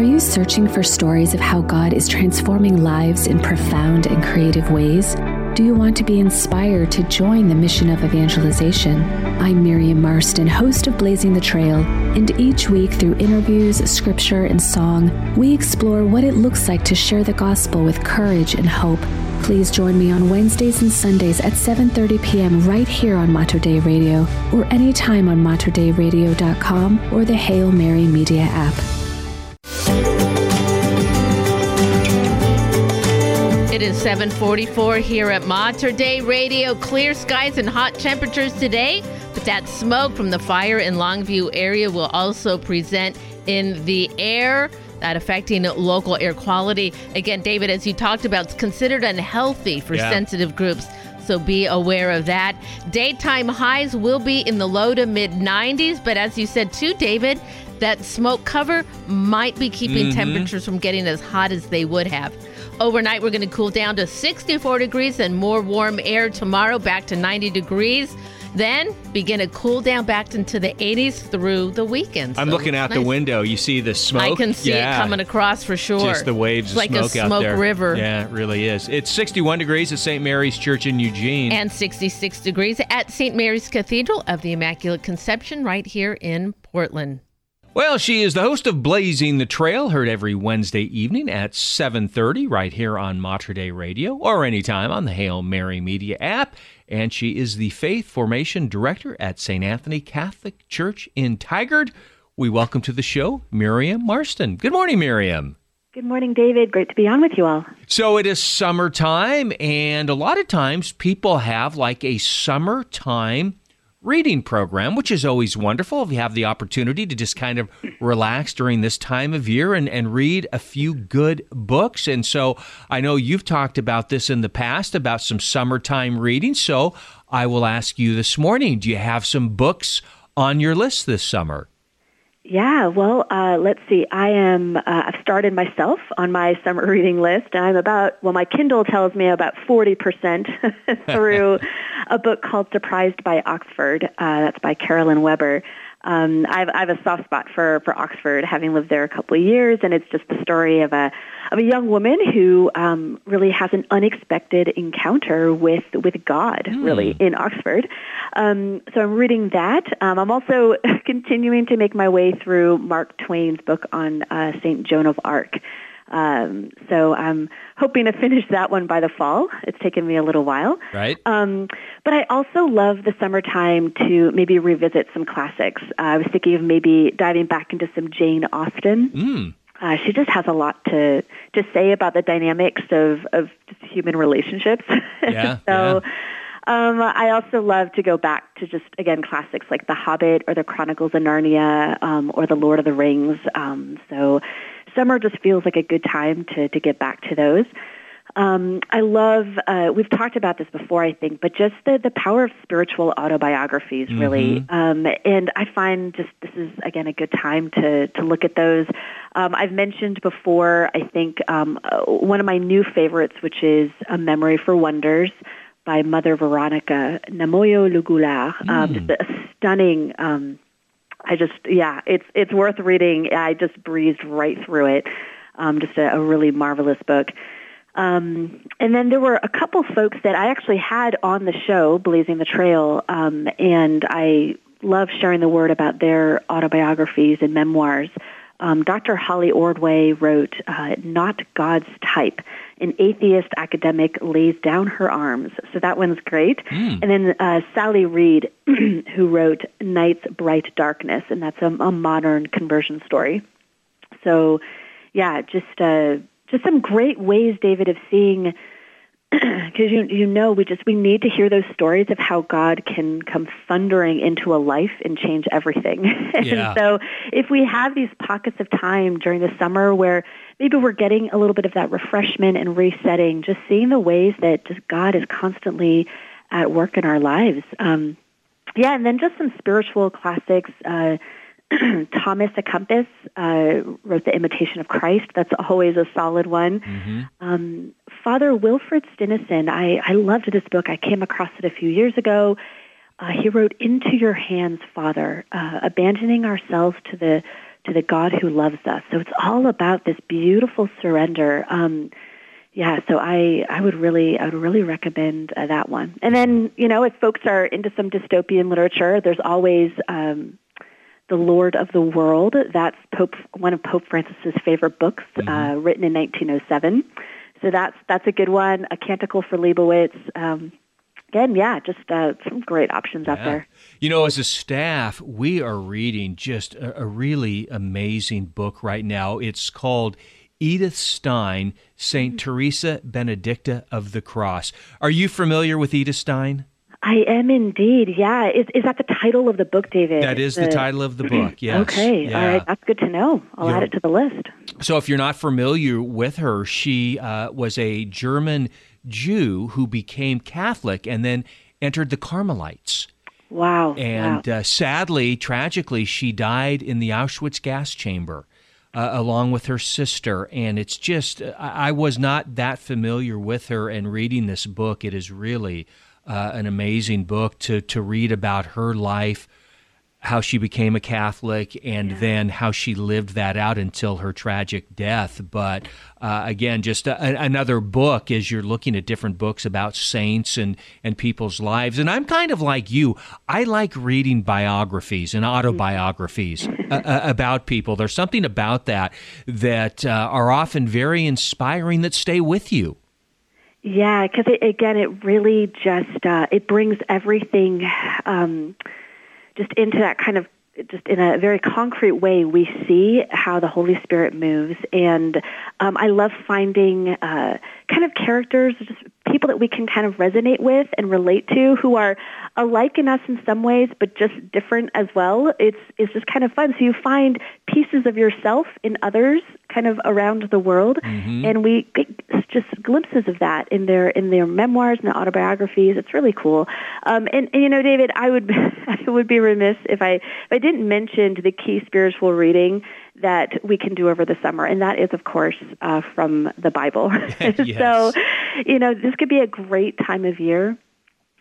Are you searching for stories of how God is transforming lives in profound and creative ways? Do you want to be inspired to join the mission of evangelization? I'm Miriam Marston, host of Blazing the Trail, and each week through interviews, scripture, and song, we explore what it looks like to share the gospel with courage and hope. Please join me on Wednesdays and Sundays at 7:30 p.m. right here on Mater Dei Radio, or anytime on materdeiradio.com or the Hail Mary Media app. It is 744 here at Mater Dei Radio. Clear skies and hot temperatures today, but that smoke from the fire in Longview area will also present in the air that affecting local air quality. Again, David, as you talked about, it's considered unhealthy for Yeah. sensitive groups. So be aware of that. Daytime highs will be in the low to mid 90s, but as you said too, David, that smoke cover might be keeping Mhm. temperatures from getting as hot as they would have. Overnight, we're going to cool down to 64 degrees and more warm air tomorrow, back to 90 degrees. Then begin to cool down back into the 80s through the weekend. I'm looking out the window. You see the smoke. I can see Yeah. it coming across for sure. Just the waves It's like smoke a out smoke river. Yeah, it really is. It's 61 degrees at St. Mary's Church in Eugene. And 66 degrees at St. Mary's Cathedral of the Immaculate Conception right here in Portland. Well, she is the host of Blazing the Trail, heard every Wednesday evening at 7:30 right here on Mater Dei Radio or anytime on the Hail Mary Media app, and she is the Faith Formation Director at St. Anthony Catholic Church in Tigard. We welcome to the show Miriam Marston. Good morning, Miriam. Good morning, David. Great to be on with you all. So it is summertime, and a lot of times people have like a summertime reading program, which is always wonderful if you have the opportunity to just kind of relax during this time of year and, and read a few good books. And so I know you've talked about this in the past about some summertime reading. So I will ask you this morning do you have some books on your list this summer? Yeah, well, uh, let's see. I am. Uh, I've started myself on my summer reading list. I'm about. Well, my Kindle tells me about forty percent through a book called "Surprised by Oxford." Uh, that's by Carolyn Weber. Um, I've, I have a soft spot for for Oxford, having lived there a couple of years, and it's just the story of a of a young woman who um, really has an unexpected encounter with with God, really in Oxford. Um, so I'm reading that. Um, I'm also continuing to make my way through Mark Twain's book on uh, Saint Joan of Arc. Um, so I'm hoping to finish that one by the fall. It's taken me a little while. Right. Um, but I also love the summertime to maybe revisit some classics. Uh, I was thinking of maybe diving back into some Jane Austen. Mm. Uh, she just has a lot to to say about the dynamics of of just human relationships. Yeah, so. Um, I also love to go back to just again classics like The Hobbit or The Chronicles of Narnia um, or The Lord of the Rings. Um, so summer just feels like a good time to to get back to those. Um, I love. Uh, we've talked about this before, I think, but just the the power of spiritual autobiographies, really. Mhm. Um, and I find just this is again a good time to to look at those. Um, I've mentioned before. I think um, uh, one of my new favorites, which is A Memory for Wonders by Mother Veronica Namoyo Le Goulard. Um, just a stunning. Um, I just yeah, it's it's worth reading. I just breezed right through it. Um, just a, a really marvelous book. Um, and then there were a couple folks that I actually had on the show, Blazing the Trail, um, and I love sharing the word about their autobiographies and memoirs. Um, Dr. Holly Ordway wrote uh, Not God's Type. An atheist academic lays down her arms. So that one's great. And then uh, Sally Read, who wrote Night's Bright Darkness, and that's a, a modern conversion story. So, yeah, just uh, just some great ways, David, of seeing because you you know we just we need to hear those stories of how God can come thundering into a life and change everything. Yeah. and so if we have these pockets of time during the summer where maybe we're getting a little bit of that refreshment and resetting, just seeing the ways that just God is constantly at work in our lives. Um, yeah, and then just some spiritual classics. Uh, Thomas à Kempis uh, wrote The Imitation of Christ. That's always a solid one. Um, Father Wilfrid Stinissen, I, I loved this book. I came across it a few years ago. Uh, he wrote "Into Your Hands, Father," uh, abandoning ourselves to the to the God who loves us. So it's all about this beautiful surrender. Um, yeah, so I I would really I would really recommend uh, that one. And then you know if folks are into some dystopian literature, there's always um, the Lord of the World. That's Pope one of Pope Francis's favorite books, uh, written in 1907. So that's that's a good one. A Canticle for Leibowitz. Um, again, yeah, just uh, some great options out there. You know, as a staff, we are reading just a, a really amazing book right now. It's called Edith Stein, St. Teresa Benedicta of the Cross. Are you familiar with Edith Stein? I am indeed. Yeah, is is that the title of the book, David? That is the title of the book, yes. Okay, all Yeah. right, that's good to know. I'll add it to the list. So, if you're not familiar with her, she uh, was a German Jew who became Catholic and then entered the Carmelites. Wow. And uh, sadly, tragically, she died in the Auschwitz gas chamber. Uh, along with her sister, and it's just I, I was not that familiar with her. And reading this book, it is really uh, an amazing book to to read about her life, how she became a Catholic, and then how she lived that out until her tragic death. But uh, again, just a, another book as you're looking at different books about saints and, and people's lives. And I'm kind of like you. I like reading biographies and autobiographies uh, uh, about people. There's something about that that uh, are often very inspiring that stay with you. Yeah, because it, again, it really just uh, it brings everything um, just into that kind of just in a very concrete way. We see how the Holy Spirit moves, and um, I love finding uh, kind of characters, just people that we can kind of resonate with and relate to, who are alike in us in some ways, but just different as well. It's it's just kind of fun. So you find pieces of yourself in others, kind of around the world, and we get just glimpses of that in their in their memoirs and their autobiographies. It's really cool. Um, and, and you know, David, I would I would be remiss if I if I didn't mention the key spiritual reading that we can do over the summer, and that is, of course, uh, from the Bible. So, you know, this could be a great time of year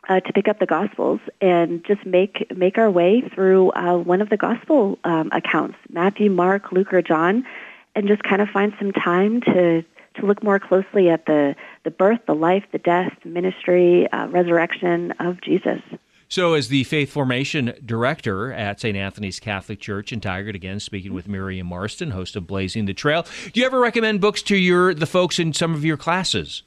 uh, to pick up the Gospels and just make make our way through uh, one of the Gospel um, accounts, Matthew, Mark, Luke, or John, and just kind of find some time to to look more closely at the the birth, the life, the death, ministry, uh, resurrection of Jesus. So, as the faith formation director at St. Anthony's Catholic Church in Tigard, again speaking with Miriam Marston, host of Blazing the Trail, do you ever recommend books to your the folks in some of your classes?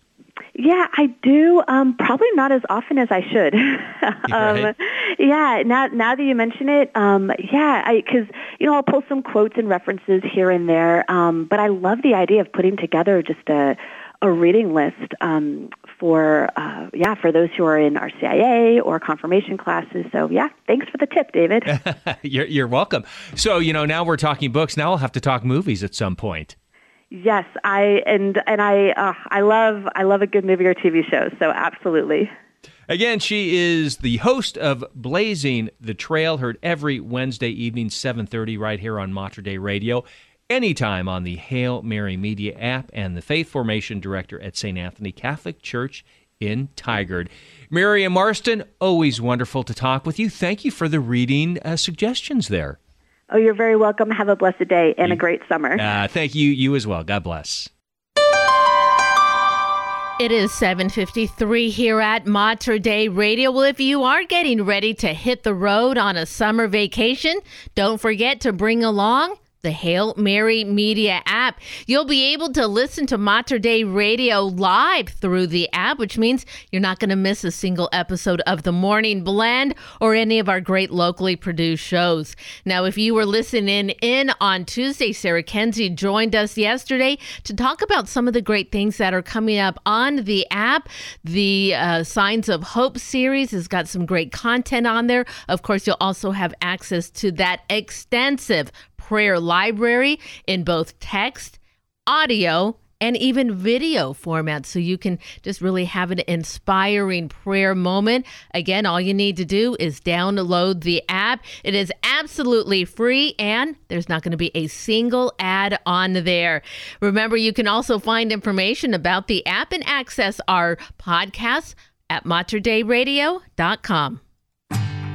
Yeah, I do. Um, probably not as often as I should. um, yeah. Now, now that you mention it, um, yeah, because you know I'll pull some quotes and references here and there. Um, but I love the idea of putting together just a a reading list um, for uh, yeah for those who are in RCIA or confirmation classes. So yeah, thanks for the tip, David. you're, you're welcome. So, you know, now we're talking books. Now we'll have to talk movies at some point. yes, I and and I uh, I love I love a good movie or TV show. So absolutely. Again, she is the host of Blazing the Trail, heard every Wednesday evening, 7.30, right here on Mater Dei Radio, anytime on the Hail Mary Media app, and the Faith Formation Director at St. Anthony Catholic Church in Tigard. Miriam Marston, always wonderful to talk with you. Thank you for the reading uh, suggestions there. Oh, you're very welcome. Have a blessed day and a great summer. Uh, thank you. You as well. God bless. It is 7:53 here at Mater Dei Radio. Well, if you are getting ready to hit the road on a summer vacation, don't forget to bring along the Hail Mary Media app. You'll be able to listen to Mater Dei Radio live through the app, which means you're not going to miss a single episode of The Morning Blend or any of our great locally produced shows. Now, if you were listening in on Tuesday, Sarah Kenzie joined us yesterday to talk about some of the great things that are coming up on the app. The uh, Signs of Hope series has got some great content on there. Of course, you'll also have access to that extensive prayer library in both text, audio, and even video format so you can just really have an inspiring prayer moment. Again, all you need to do is download the app. It is absolutely free and there's not going to be a single ad on there. Remember, you can also find information about the app and access our podcasts at materdeiradio.com.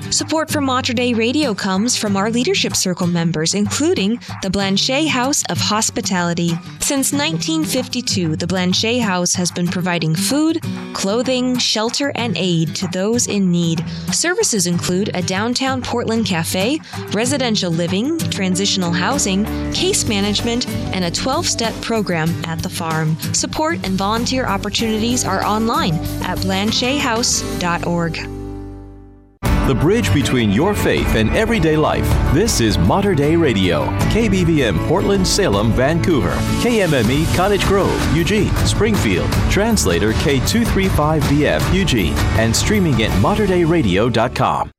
Support for Mater Dei Radio comes from our Leadership Circle members, including the Blanchet House of Hospitality. Since 1952, the Blanchet House has been providing food, clothing, shelter, and aid to those in need. Services include a downtown Portland cafe, residential living, transitional housing, case management, and a 12 step program at the farm. Support and volunteer opportunities are online at blanchethouse.org. The bridge between your faith and everyday life. This is Mater Dei Radio. KBVM Portland, Salem, Vancouver. KMME Cottage Grove, Eugene, Springfield. Translator K235BF, Eugene. And streaming at materdeiradio.com.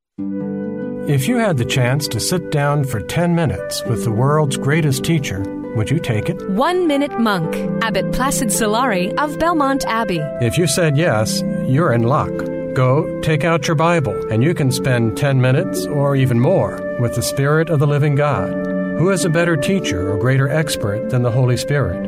If you had the chance to sit down for 10 minutes with the world's greatest teacher, would you take it? One Minute Monk, Abbot Placid Solari of Belmont Abbey. If you said yes, you're in luck. Go, take out your Bible, and you can spend 10 minutes or even more with the Spirit of the living God. Who is a better teacher or greater expert than the Holy Spirit?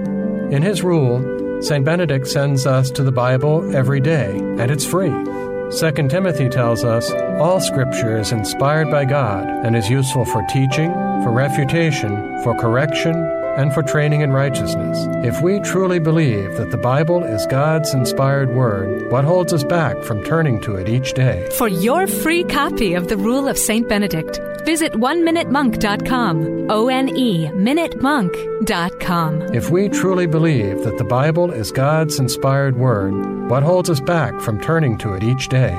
In his rule, St. Benedict sends us to the Bible every day, and it's free. 2 Timothy tells us all scripture is inspired by God and is useful for teaching, for refutation, for correction, and for training in righteousness. If we truly believe that the Bible is God's inspired word, what holds us back from turning to it each day? For your free copy of the Rule of St. Benedict, visit oneminutemonk.com. O N E minutemonk.com. If we truly believe that the Bible is God's inspired word, what holds us back from turning to it each day?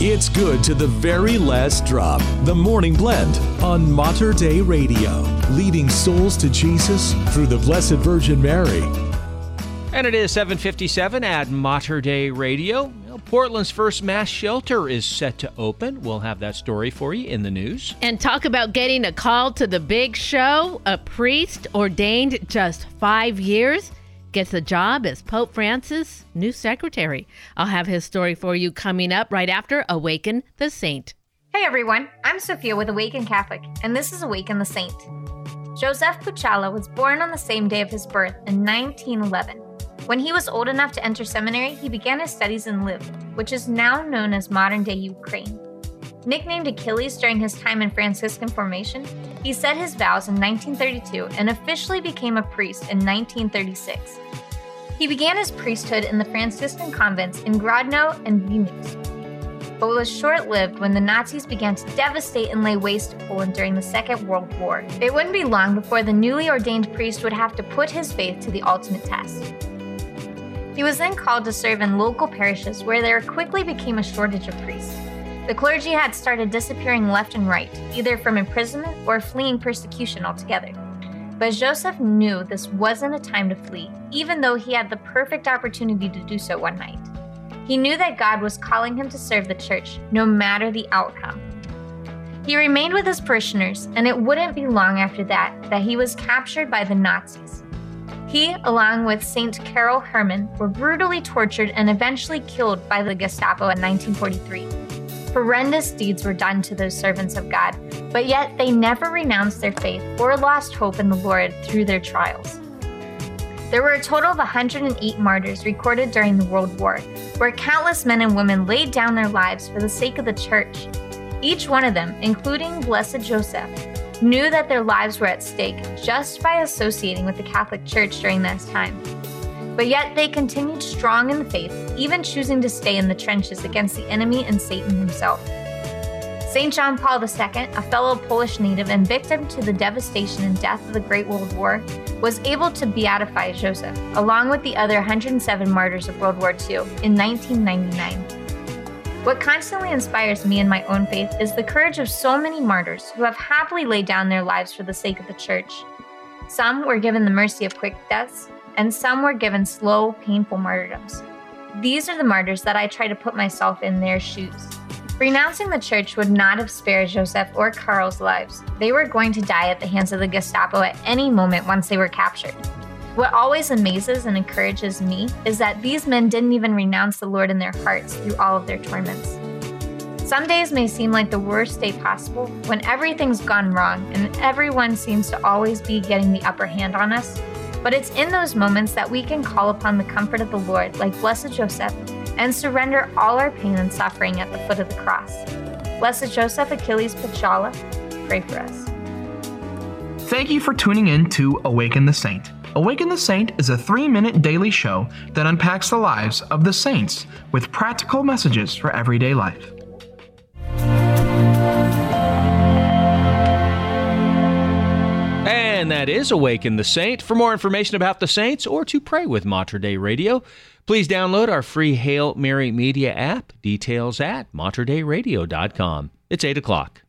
It's good to the very last drop. The Morning Blend on Mater Dei Radio, leading souls to Jesus through the Blessed Virgin Mary. And it is 757 at Mater Dei Radio. Portland's first mass shelter is set to open. We'll have that story for you in the news. And talk about getting a call to the big show. A priest ordained just five years gets a job as Pope Francis' new secretary. I'll have his story for you coming up right after Awaken the Saint. Hey everyone, I'm Sophia with Awaken Catholic, and this is Awaken the Saint. Joseph Puchala was born on the same day of his birth in 1911. When he was old enough to enter seminary, he began his studies in Lviv, which is now known as modern day Ukraine. Nicknamed Achilles during his time in Franciscan formation, he said his vows in 1932 and officially became a priest in 1936. He began his priesthood in the Franciscan convents in Grodno and Vilnius, but was short lived when the Nazis began to devastate and lay waste to Poland during the Second World War. It wouldn't be long before the newly ordained priest would have to put his faith to the ultimate test. He was then called to serve in local parishes where there quickly became a shortage of priests. The clergy had started disappearing left and right, either from imprisonment or fleeing persecution altogether. But Joseph knew this wasn't a time to flee, even though he had the perfect opportunity to do so one night. He knew that God was calling him to serve the church, no matter the outcome. He remained with his parishioners, and it wouldn't be long after that that he was captured by the Nazis. He, along with Saint Karol Herman, were brutally tortured and eventually killed by the Gestapo in 1943. Horrendous deeds were done to those servants of God, but yet they never renounced their faith or lost hope in the Lord through their trials. There were a total of 108 martyrs recorded during the World War, where countless men and women laid down their lives for the sake of the church. Each one of them, including Blessed Joseph, knew that their lives were at stake just by associating with the Catholic Church during this time. But yet they continued strong in the faith, even choosing to stay in the trenches against the enemy and Satan himself. St. John Paul II, a fellow Polish native and victim to the devastation and death of the Great World War, was able to beatify Joseph, along with the other 107 martyrs of World War II, in 1999. What constantly inspires me in my own faith is the courage of so many martyrs who have happily laid down their lives for the sake of the church. Some were given the mercy of quick deaths, and some were given slow, painful martyrdoms. These are the martyrs that I try to put myself in their shoes. Renouncing the church would not have spared Joseph or Karl's lives. They were going to die at the hands of the Gestapo at any moment once they were captured. What always amazes and encourages me is that these men didn't even renounce the Lord in their hearts through all of their torments. Some days may seem like the worst day possible when everything's gone wrong and everyone seems to always be getting the upper hand on us. But it's in those moments that we can call upon the comfort of the Lord, like Blessed Joseph, and surrender all our pain and suffering at the foot of the cross. Blessed Joseph Achilles Puchala, pray for us. Thank you for tuning in to Awaken the Saint. Awaken the Saint is a three minute daily show that unpacks the lives of the saints with practical messages for everyday life. That is Awaken the Saint. For more information about the saints or to pray with Mater Dei Radio, please download our free Hail Mary Media app. Details at materdeiradio.com. It's 8 o'clock.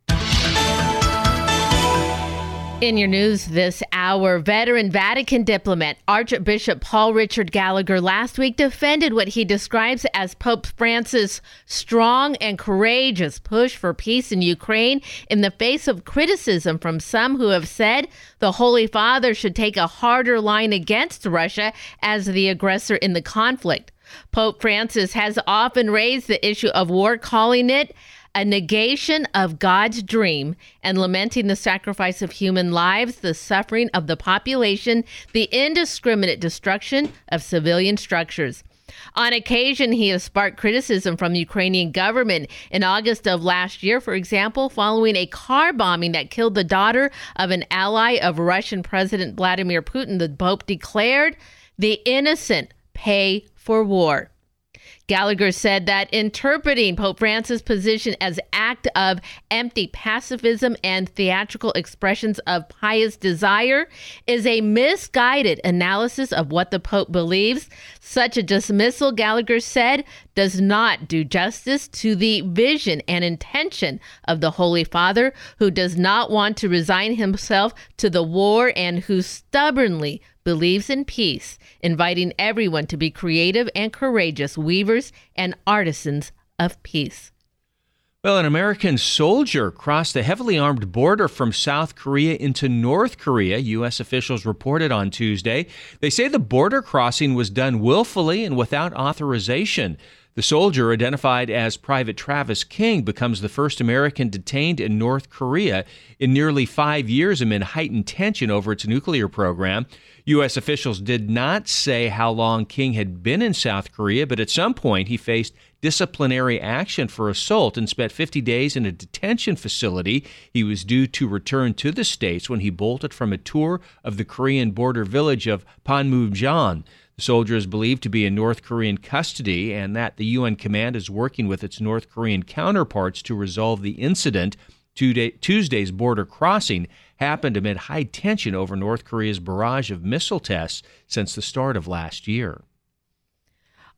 In your news this hour, veteran Vatican diplomat Archbishop Paul Richard Gallagher last week defended what he describes as Pope Francis' strong and courageous push for peace in Ukraine in the face of criticism from some who have said the Holy Father should take a harder line against Russia as the aggressor in the conflict. Pope Francis has often raised the issue of war, calling it a negation of God's dream and lamenting the sacrifice of human lives, the suffering of the population, the indiscriminate destruction of civilian structures. On occasion, he has sparked criticism from the Ukrainian government. In August of last year, for example, following a car bombing that killed the daughter of an ally of Russian President Vladimir Putin, the Pope declared the innocent pay for war. Gallagher said that interpreting Pope Francis' position as act of empty pacifism and theatrical expressions of pious desire is a misguided analysis of what the Pope believes. Such a dismissal, Gallagher said, does not do justice to the vision and intention of the Holy Father, who does not want to resign himself to the war and who stubbornly believes in peace, inviting everyone to be creative and courageous weavers and artisans of peace. Well, an American soldier crossed the heavily armed border from South Korea into North Korea, U.S. officials reported on Tuesday. They say the border crossing was done willfully and without authorization. The soldier, identified as Private Travis King, becomes the first American detained in North Korea in nearly five years amid heightened tension over its nuclear program. U.S. officials did not say how long King had been in South Korea, but at some point he faced disciplinary action for assault and spent 50 days in a detention facility. He was due to return to the States when he bolted from a tour of the Korean border village of Panmunjom. The soldier is believed to be in North Korean custody and that the UN command is working with its North Korean counterparts to resolve the incident. Tuesday's border crossing happened amid high tension over North Korea's barrage of missile tests since the start of last year.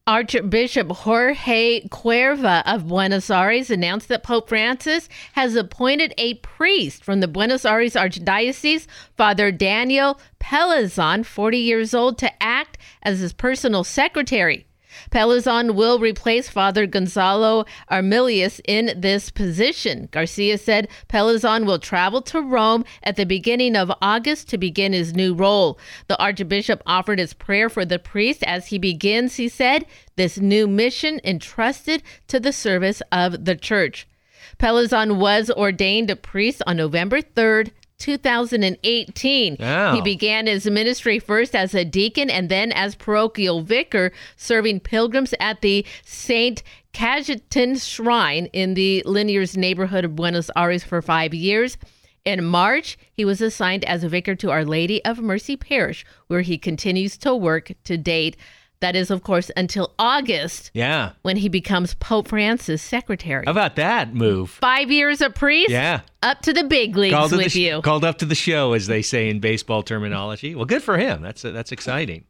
Archbishop Jorge Cuerva of Buenos Aires announced that Pope Francis has appointed a priest from the Buenos Aires Archdiocese, Father Daniel Pellizzon, 40 years old, to act as his personal secretary. Pellizzon will replace Father Gonzalo Aemilius in this position. Garcia said Pellizzon will travel to Rome at the beginning of August to begin his new role. The Archbishop offered his prayer for the priest as he begins, he said, this new mission entrusted to the service of the church. Pellizzon was ordained a priest on November 3rd, 2018. Wow. He began his ministry first as a deacon and then as parochial vicar, serving pilgrims at the St. Cajetan Shrine in the Liniers neighborhood of Buenos Aires for five years. In March, he was assigned as a vicar to Our Lady of Mercy Parish, where he continues to work to date. That is, of course, until August Yeah. when he becomes Pope Francis' secretary. How about that move? Five years a priest? Yeah. Up to the big leagues Called, with sh- you. called up to the show, as they say in baseball terminology. Well, good for him. That's that's exciting.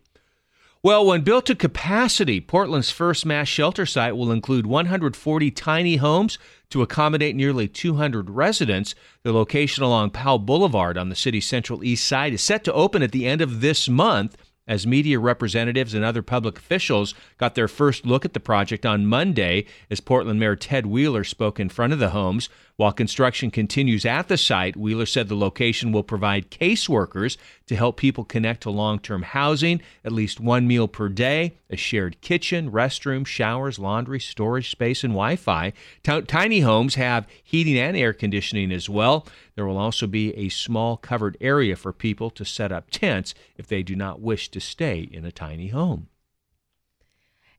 Well, when built to capacity, Portland's first mass shelter site will include 140 tiny homes to accommodate nearly 200 residents. The location along Powell Boulevard on the city's central east side is set to open at the end of this month as media representatives and other public officials got their first look at the project on Monday as Portland Mayor Ted Wheeler spoke in front of the homes. While construction continues at the site, Wheeler said the location will provide caseworkers to help people connect to long term housing, at least one meal per day, a shared kitchen, restroom, showers, laundry, storage space, and Wi Fi. T- tiny homes have heating and air conditioning as well. There will also be a small covered area for people to set up tents if they do not wish to stay in a tiny home.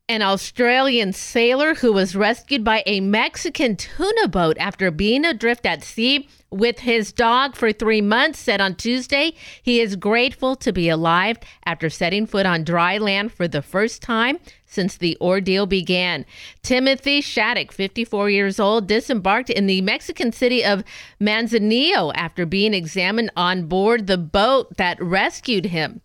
An Australian sailor who was rescued by a Mexican tuna boat after being adrift at sea with his dog for three months said on Tuesday he is grateful to be alive after setting foot on dry land for the first time since the ordeal began. Timothy Shaddock, 54 years old, disembarked in the Mexican city of Manzanillo after being examined on board the boat that rescued him.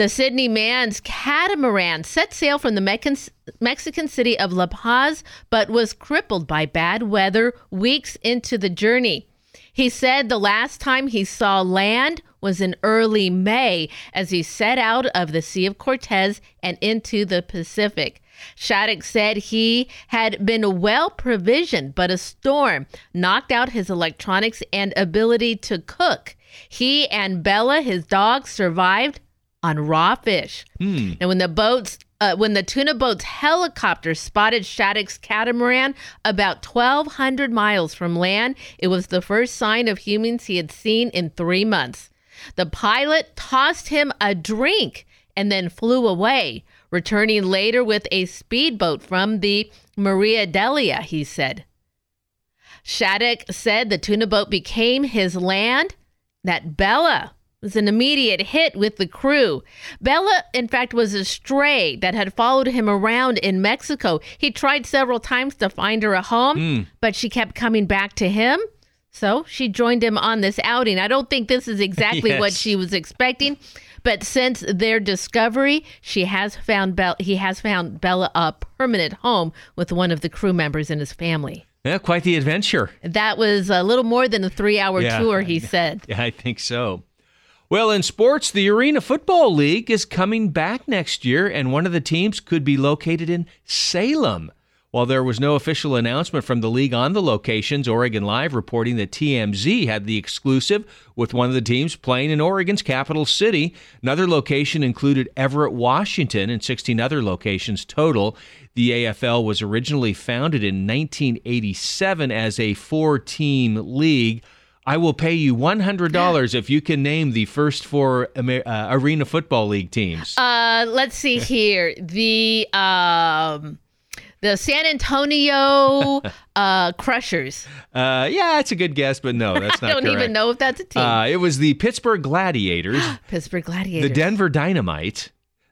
The Sydney Man's catamaran set sail from the Mexican city of La Paz, but was crippled by bad weather weeks into the journey. He said the last time he saw land was in early May as he set out of the Sea of Cortez and into the Pacific. Shaddock said he had been well provisioned, but a storm knocked out his electronics and ability to cook. He and Bella, his dog, survived on raw fish. Hmm. And when the boats uh, when the tuna boat's helicopter spotted Shaddock's catamaran about 1,200 miles from land, it was the first sign of humans he had seen in three months. The pilot tossed him a drink and then flew away, returning later with a speedboat from the Maria Delia, he said. Shaddock said the tuna boat became his land, that Bella was an immediate hit with the crew. Bella, in fact, was a stray that had followed him around in Mexico. He tried several times to find her a home, Mm. but she kept coming back to him. So she joined him on this outing. I don't think this is exactly what she was expecting, but since their discovery, she has found Bella. He has found Bella a permanent home with one of the crew members and his family. Yeah, quite the adventure. That was a little more than a three-hour Yeah. tour, he said. Yeah, I think so. Well, in sports, the Arena Football League is coming back next year, and one of the teams could be located in Salem. While there was no official announcement from the league on the locations, Oregon Live reporting that TMZ had the exclusive with one of the teams playing in Oregon's capital city. Another location included Everett, Washington, and 16 other locations total. The AFL was originally founded in 1987 as a four team league. I will pay you $100 if you can name the first four Amer- uh, Arena Football League teams. Uh, let's see here. The um, the San Antonio uh, Crushers. Uh, yeah, that's a good guess, but no, that's not. I don't correct. even know if that's a team. Uh, it was the Pittsburgh Gladiators, Pittsburgh Gladiators. the Denver Dynamite,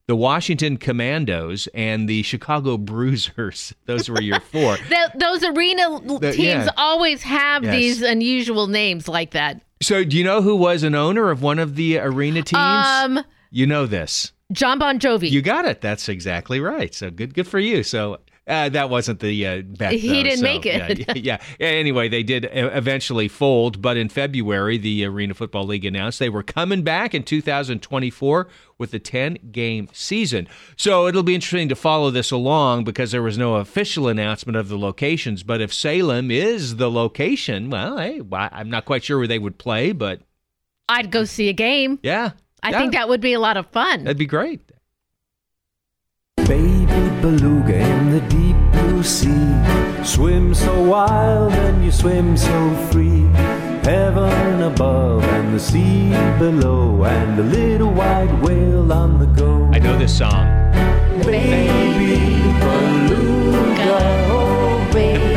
the Washington Commandos, and the Chicago Bruisers. Those were your four. Th- those arena The- teams yeah. always have Yes. these unusual names like that. So, do you know who was an owner of one of the arena teams? Um, you know this. John Bon Jovi. You got it. That's exactly right. So good, good for you. So uh, that wasn't the uh, bet. He though, didn't so, make it. Yeah, yeah, yeah. Anyway, they did eventually fold, but in February, the Arena Football League announced they were coming back in 2024 with a 10-game season. So it'll be interesting to follow this along because there was no official announcement of the locations. But if Salem is the location, well, hey, I- I'm not quite sure where they would play, but I'd go see a game. yeah, I yeah, think that would be a lot of fun. that'd be great. Baby beluga Swim so wild and you swim so free. Heaven above and the sea below, and a little white whale on the go. I know this song. Baby beluga, oh baby.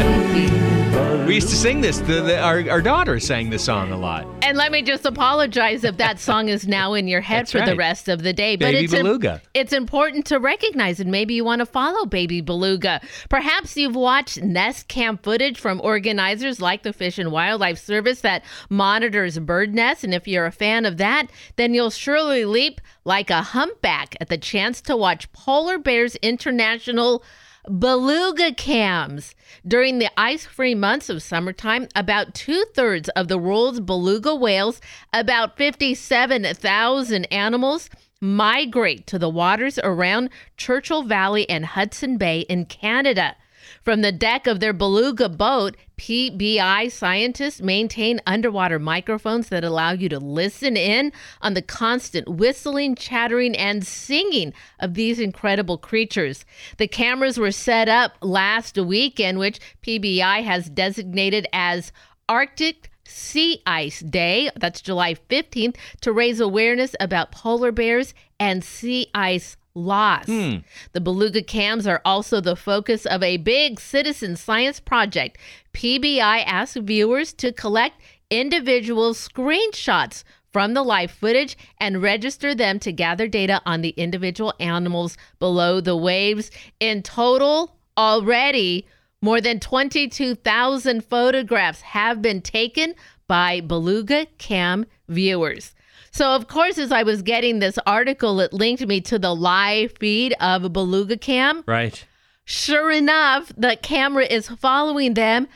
We used to sing this. The, the, our, our daughter sang this song a lot. And let me just apologize if that song is now in your head That's for the rest of the day. But Baby it's im- Beluga. it's important to recognize, and maybe you want to follow Baby Beluga. Perhaps you've watched nest cam footage from organizers like the Fish and Wildlife Service that monitors bird nests. And if you're a fan of that, then you'll surely leap like a humpback at the chance to watch Polar Bears International beluga cams. During the ice free months of summertime, about two thirds of the world's beluga whales, about 57,000 animals, migrate to the waters around Churchill Valley and Hudson Bay in Canada. From the deck of their beluga boat, PBI scientists maintain underwater microphones that allow you to listen in on the constant whistling, chattering, and singing of these incredible creatures. The cameras were set up last weekend, which PBI has designated as Arctic Sea Ice Day, that's July 15th, to raise awareness about polar bears and sea ice loss. Hmm. The beluga cams are also the focus of a big citizen science project. PBI asks viewers to collect individual screenshots from the live footage and register them to gather data on the individual animals below the waves. In total, already, more than 22,000 photographs have been taken by Beluga Cam viewers. So, of course, as I was getting this article, it linked me to the live feed of a Beluga Cam. Right. Sure enough, the camera is following them.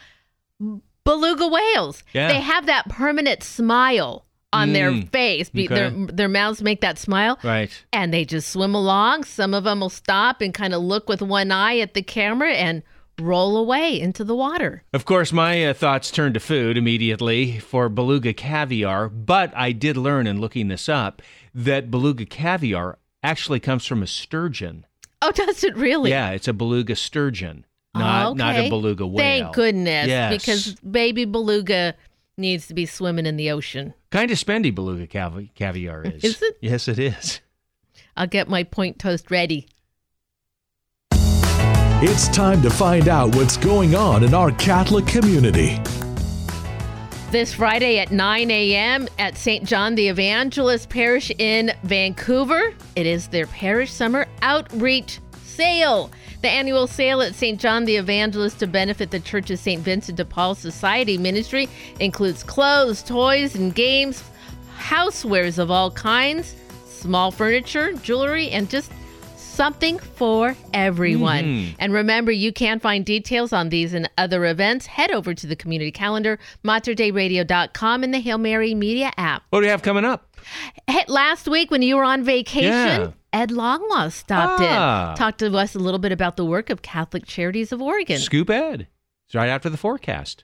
Beluga whales. Yeah. They have that permanent smile on their Mm. face. Okay. Their, their mouths make that smile. Right. And they just swim along. Some of them will stop and kind of look with one eye at the camera and roll away into the water. Of course, my uh, thoughts turned to food immediately for beluga caviar, but I did learn in looking this up that beluga caviar actually comes from a sturgeon. Oh, does it really? Yeah, it's a beluga sturgeon, not Oh, not a beluga whale. Thank goodness. Yes. Because baby beluga needs to be swimming in the ocean. kind of spendy beluga cavi- caviar is. Is it? Yes, it is. I'll get my point toast ready. It's time to find out what's going on in our Catholic community. This Friday at 9 a.m. at St. John the Evangelist Parish in Vancouver. It is their parish summer outreach sale. The annual sale at St. John the Evangelist to benefit the Church of St. Vincent de Paul Society Ministry includes clothes, toys, and games, housewares of all kinds, small furniture, jewelry, and just something for everyone. Mhm. And remember, you can find details on these and other events. Head over to the community calendar, materdeiradio.com, and the Hail Mary Media app. What do we have coming up? Hey, last week when you were on vacation, Yeah. Ed Langlois stopped Ah. in, talked to us a little bit about the work of Catholic Charities of Oregon. Scoop Ed. It's right after the forecast.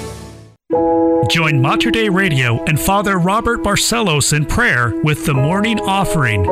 Join Mater Dei Radio and Father Robert Barcelos in prayer with the morning offering.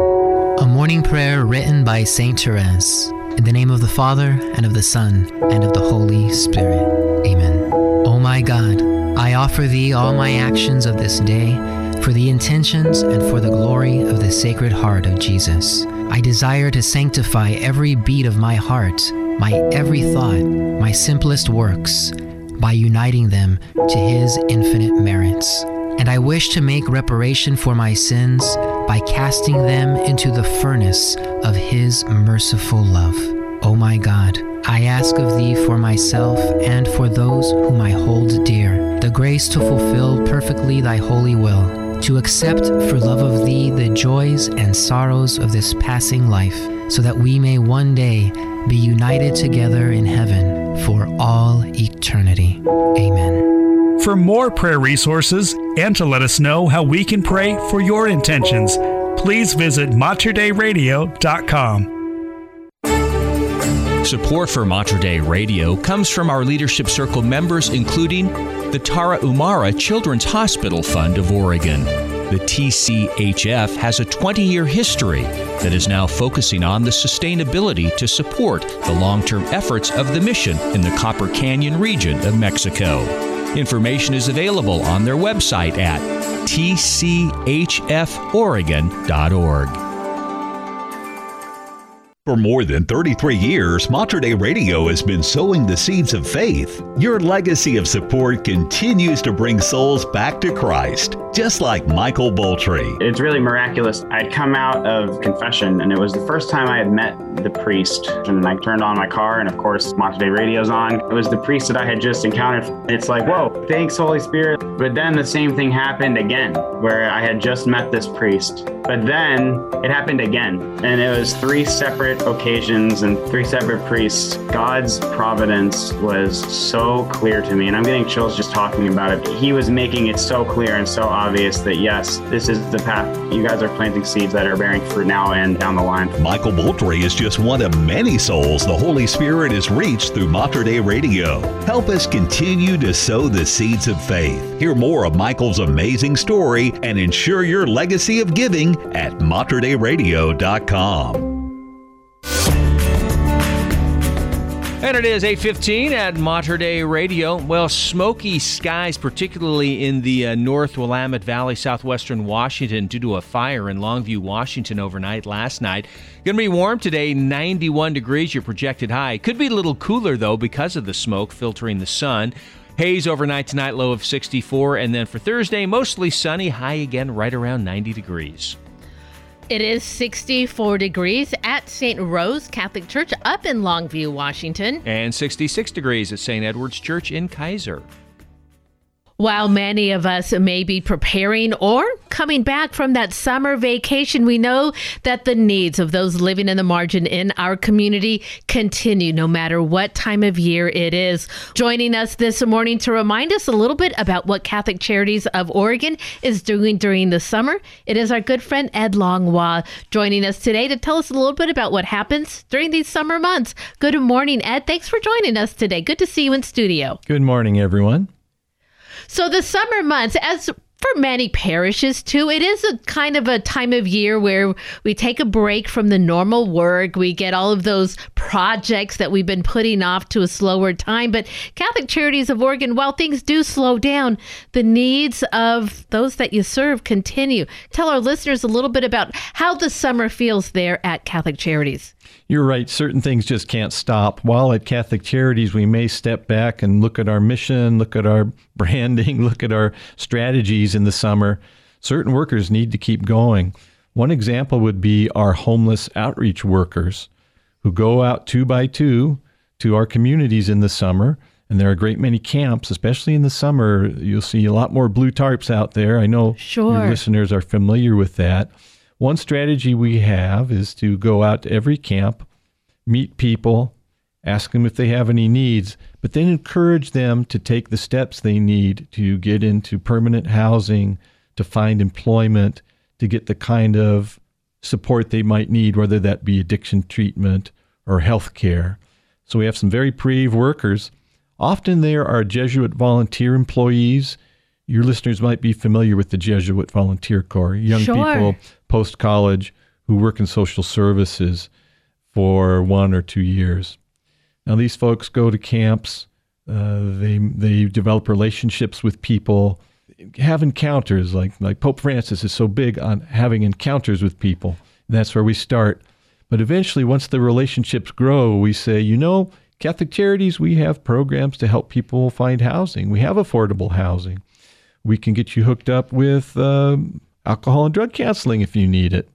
A morning prayer written by Saint Therese. In the name of the Father, and of the Son, and of the Holy Spirit. Amen. O my God, I offer thee all my actions of this day for the intentions and for the glory of the Sacred Heart of Jesus. I desire to sanctify every beat of my heart, my every thought, my simplest works, by uniting them to His infinite merits. And I wish to make reparation for my sins by casting them into the furnace of His merciful love. O my God, I ask of Thee for myself and for those whom I hold dear, the grace to fulfill perfectly Thy holy will, to accept for love of Thee the joys and sorrows of this passing life, so that we may one day be united together in heaven for all eternity. Amen. For more prayer resources and to let us know how we can pray for your intentions, please visit materdeiradio.com. Support for Mater Dei Radio comes from our Leadership Circle members, including the Tarahumara Children's Hospital Fund of Oregon. The TCHF has a 20 year history that is now focusing on the sustainability to support the long term efforts of the mission in the Copper Canyon region of Mexico. Information is available on their website at tchforegon.org. For more than 33 years, Mater Dei Radio has been sowing the seeds of faith. Your legacy of support continues to bring souls back to Christ, just like Michael Boltry. It's really miraculous. I'd come out of confession, and it was the first time I had met the priest. And I turned on my car, and of course, Mater Dei Radio's on. It was the priest that I had just encountered. It's like, whoa, thanks, Holy Spirit. But then the same thing happened again, where I had just met this priest. But then it happened again, and it was three separate occasions and three separate priests. God's providence was so clear to me, and I'm getting chills just talking about it. He was making it so clear and so obvious that yes, this is the path. You guys are planting seeds that are bearing fruit now and down the line. Michael Boltry is just one of many souls the Holy Spirit has reached through Mater Dei Radio. Help us continue to sow the seeds of faith. Hear more of Michael's amazing story and ensure your legacy of giving at materdeiradio.com. And it is 8:15 at Mater Dei Radio. Well, smoky skies, particularly in the uh, North Willamette Valley, southwestern Washington, due to a fire in Longview, Washington, overnight last night. Going to be warm today, 91 degrees, your projected high. Could be a little cooler though because of the smoke filtering the sun. Haze overnight tonight, low of 64, and then for Thursday, mostly sunny, high again, right around 90 degrees. It is 64 degrees at St. Rose Catholic Church up in Longview, Washington. And 66 degrees at St. Edward's Church in Keizer. While many of us may be preparing or coming back from that summer vacation, we know that the needs of those living in the margin in our community continue no matter what time of year it is. Joining us this morning to remind us a little bit about what Catholic Charities of Oregon is doing during the summer, it is our good friend Ed Langlois joining us today to tell us a little bit about what happens during these summer months. Good morning, Ed. Thanks for joining us today. Good to see you in studio. Good morning, everyone. So the summer months, as for many parishes too, it is a kind of a time of year where we take a break from the normal work. We get all of those projects that we've been putting off to a slower time. But Catholic Charities of Oregon, while things do slow down, the needs of those that you serve continue. Tell our listeners a little bit about how the summer feels there at Catholic Charities. You're right. Certain things just can't stop. While at Catholic Charities, we may step back and look at our mission, look at our branding, look at our strategies in the summer. Certain workers need to keep going. One example would be our homeless outreach workers who go out two by two to our communities in the summer. And there are a great many camps, especially in the summer. You'll see a lot more blue tarps out there. I know sure. your listeners are familiar with that. One strategy we have is to go out to every camp, meet people, ask them if they have any needs, but then encourage them to take the steps they need to get into permanent housing, to find employment, to get the kind of support they might need, whether that be addiction treatment or health care. So we have some very brave workers. Often there are Jesuit volunteer employees. Your listeners might be familiar with the Jesuit Volunteer Corps, young Sure. people post college who work in social services for one or two years. Now these folks go to camps. Uh, they they develop relationships with people, have encounters. Like like Pope Francis is so big on having encounters with people. That's where we start. But eventually, once the relationships grow, we say, you know, Catholic Charities, we have programs to help people find housing. We have affordable housing. We can get you hooked up with um, alcohol and drug counseling if you need it.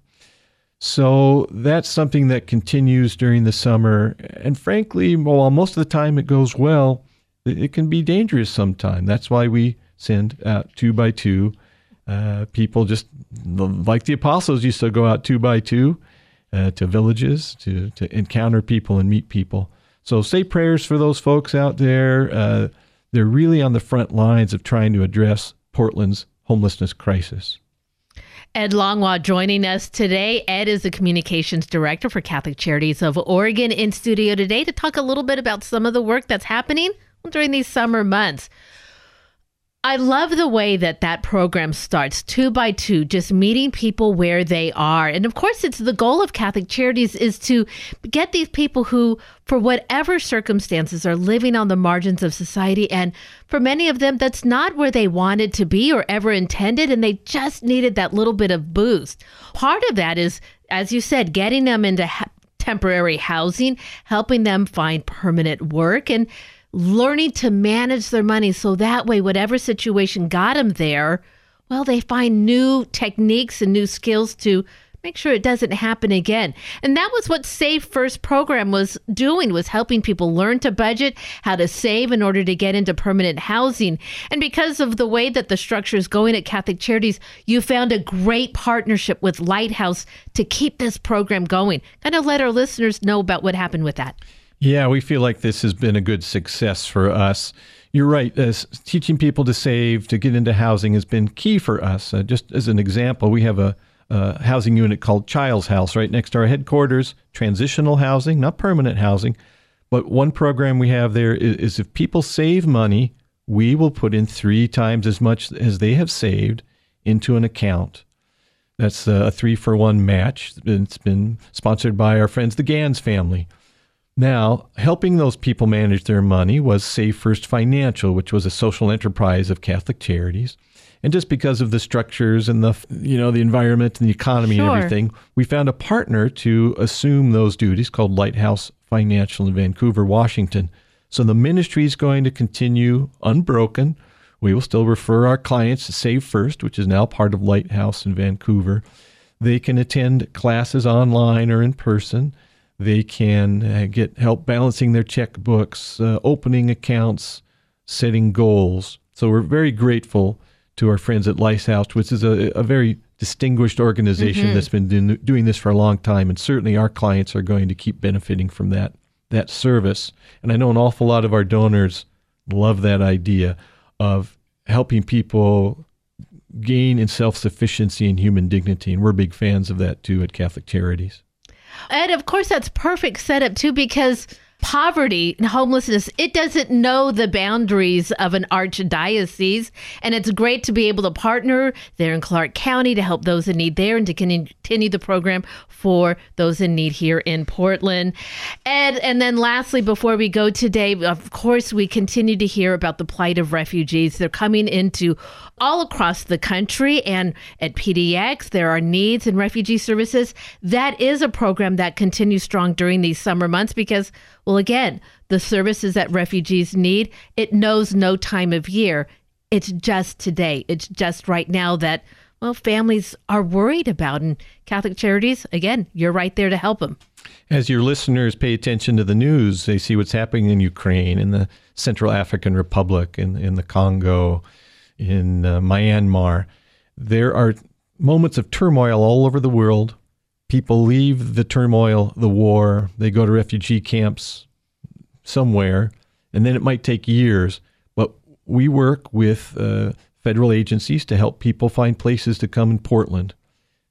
So that's something that continues during the summer. And frankly, while most of the time it goes well, it can be dangerous sometimes. That's why we send out two by two. Uh, people just like the apostles used to go out two by two uh, to villages to, to encounter people and meet people. So say prayers for those folks out there. Uh, they're really on the front lines of trying to address Portland's homelessness crisis. Ed Langlois joining us today. Ed is the communications director for Catholic Charities of Oregon in studio today to talk a little bit about some of the work that's happening during these summer months. I love the way that that program starts two by two, just meeting people where they are. And of course, it's the goal of Catholic Charities is to get these people who, for whatever circumstances, are living on the margins of society. And for many of them, that's not where they wanted to be or ever intended. And they just needed that little bit of boost. Part of that is, as you said, getting them into ha- temporary housing, helping them find permanent work, and learning to manage their money so that way, whatever situation got them there, well, they find new techniques and new skills to make sure it doesn't happen again. And that was what Save First program was doing was helping people learn to budget, how to save in order to get into permanent housing. And because of the way that the structure is going at Catholic Charities, you found a great partnership with Lighthouse to keep this program going. Kind of let our listeners know about what happened with that. Yeah, we feel like this has been a good success for us. You're right. As teaching people to save, to get into housing has been key for us. Uh, just as an example, we have a uh, housing unit called Child's House right next to our headquarters, transitional housing, not permanent housing. But one program we have there is, is if people save money, we will put in three times as much as they have saved into an account. That's a three for one match. It's been sponsored by our friends, the Gans family. Now, helping those people manage their money was Save First Financial, which was a social enterprise of Catholic Charities. And just because of the structures and the you know the environment and the economy Sure. and everything, we found a partner to assume those duties called Lighthouse Financial in Vancouver, Washington. So the ministry is going to continue unbroken. We will still refer our clients to Save First, which is now part of Lighthouse in Vancouver. They can attend classes online or in person. They can uh, get help balancing their checkbooks, uh, opening accounts, setting goals. So we're very grateful to our friends at Lighthouse, which is a, a very distinguished organization Mhm. that's been doing, doing this for a long time, and certainly our clients are going to keep benefiting from that that service. And I know an awful lot of our donors love that idea of helping people gain in self sufficiency and human dignity, and we're big fans of that too at Catholic Charities. And of course, that's perfect setup too, because poverty and homelessness, it doesn't know the boundaries of an archdiocese. And it's great to be able to partner there in Clark County to help those in need there and to continue the program for those in need here in Portland. And, and then lastly, before we go today, of course, we continue to hear about the plight of refugees. They're coming into all across the country and at PDX there are needs in refugee services. That is a program that continues strong during these summer months because well again, the services that refugees need, it knows no time of year. It's just today. It's just right now that well families are worried about and Catholic Charities again, you're right there to help them. As your listeners pay attention to the news, they see what's happening in Ukraine, in the Central African Republic, in, in the Congo, in uh, Myanmar. There are moments of turmoil all over the world. People leave the turmoil, the war, they go to refugee camps somewhere, and then it might take years. But we work with uh, federal agencies to help people find places to come in Portland.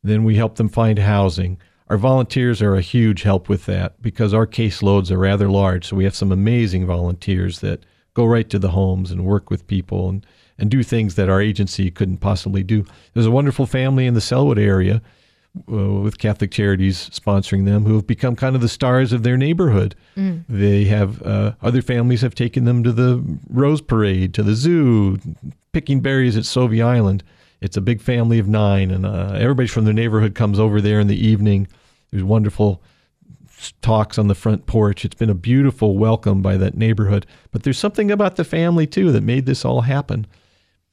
Then we help them find housing. Our volunteers are a huge help with that because our caseloads are rather large. So we have some amazing volunteers that go right to the homes and work with people and, and do things that our agency couldn't possibly do. There's a wonderful family in the Sellwood area uh, with Catholic Charities sponsoring them who have become kind of the stars of their neighborhood. Mm. They have uh, other families have taken them to the Rose Parade, to the zoo, picking berries at Sauvie Island. It's a big family of nine, and uh, everybody from the neighborhood comes over there in the evening. There's wonderful talks on the front porch. It's been a beautiful welcome by that neighborhood. But there's something about the family too that made this all happen.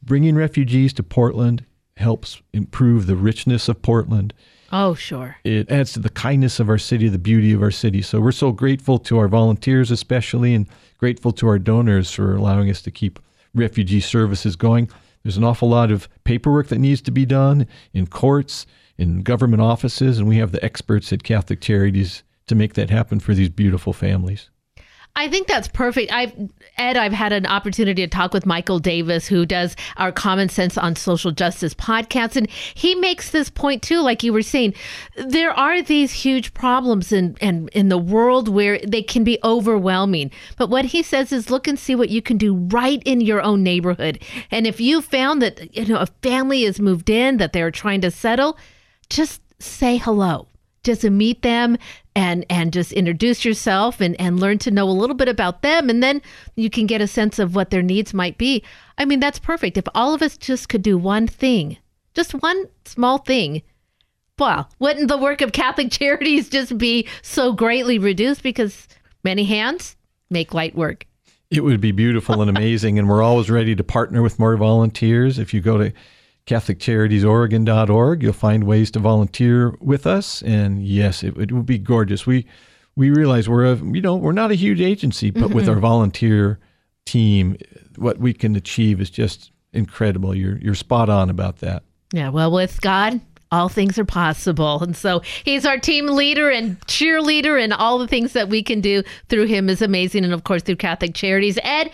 Bringing refugees to Portland helps improve the richness of Portland. Oh, sure. It adds to the kindness of our city, the beauty of our city. So we're so grateful to our volunteers, especially, and grateful to our donors for allowing us to keep refugee services going. There's an awful lot of paperwork that needs to be done in courts, in government offices, and we have the experts at Catholic Charities to make that happen for these beautiful families. I think that's perfect. I've Ed, I've had an opportunity to talk with Michael Davis, who does our Common Sense on Social Justice podcast, and he makes this point too. Like you were saying, there are these huge problems in in, in the world where they can be overwhelming. But what he says is, look and see what you can do right in your own neighborhood. And if you found that you know a family has moved in that they're trying to settle, just say hello just to meet them and and just introduce yourself and and learn to know a little bit about them. And then you can get a sense of what their needs might be. I mean that's perfect. If all of us just could do one thing just one small thing Well, wouldn't the work of Catholic Charities just be so greatly reduced? Because many hands make light work? It would be beautiful and amazing, and we're always ready to partner with more volunteers. If you go to CatholicCharitiesOregon.org, you'll find ways to volunteer with us, and yes, it, it would be gorgeous. We we realize we're a you know we're not a huge agency, but mm-hmm. with our volunteer team, what we can achieve is just incredible. You're you're spot on about that. Yeah, well, with God, all things are possible. And so he's our team leader and cheerleader, and all the things that we can do through him is amazing. And of course, through Catholic Charities. Ed,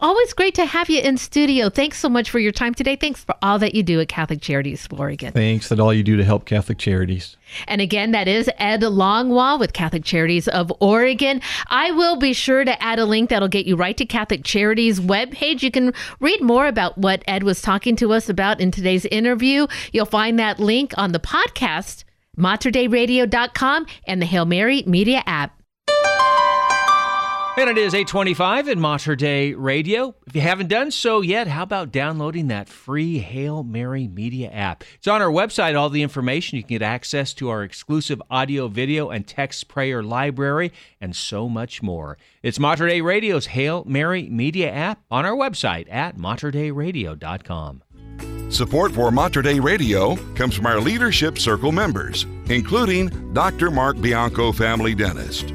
always great to have you in studio. Thanks so much for your time today. Thanks for all that you do at Catholic Charities of Oregon. Thanks that all you do to help Catholic Charities. And again, that is Ed Langlois with Catholic Charities of Oregon. I will be sure to add a link that'll get you right to Catholic Charities webpage. You can read more about what Ed was talking to us about in today's interview. You'll find that link on the podcast, materdeiradio.com, and the Hail Mary Media app. And it is 825 in Mater Dei Radio. If you haven't done so yet, how about downloading that free Hail Mary Media app? It's on our website, all the information. You can get access to our exclusive audio, video, and text prayer library, and so much more. It's Mater Dei Radio's Hail Mary Media app on our website at materdeiradio.com. Support for Mater Dei Radio comes from our Leadership Circle members, including Dr. Mark Bianco, family dentist.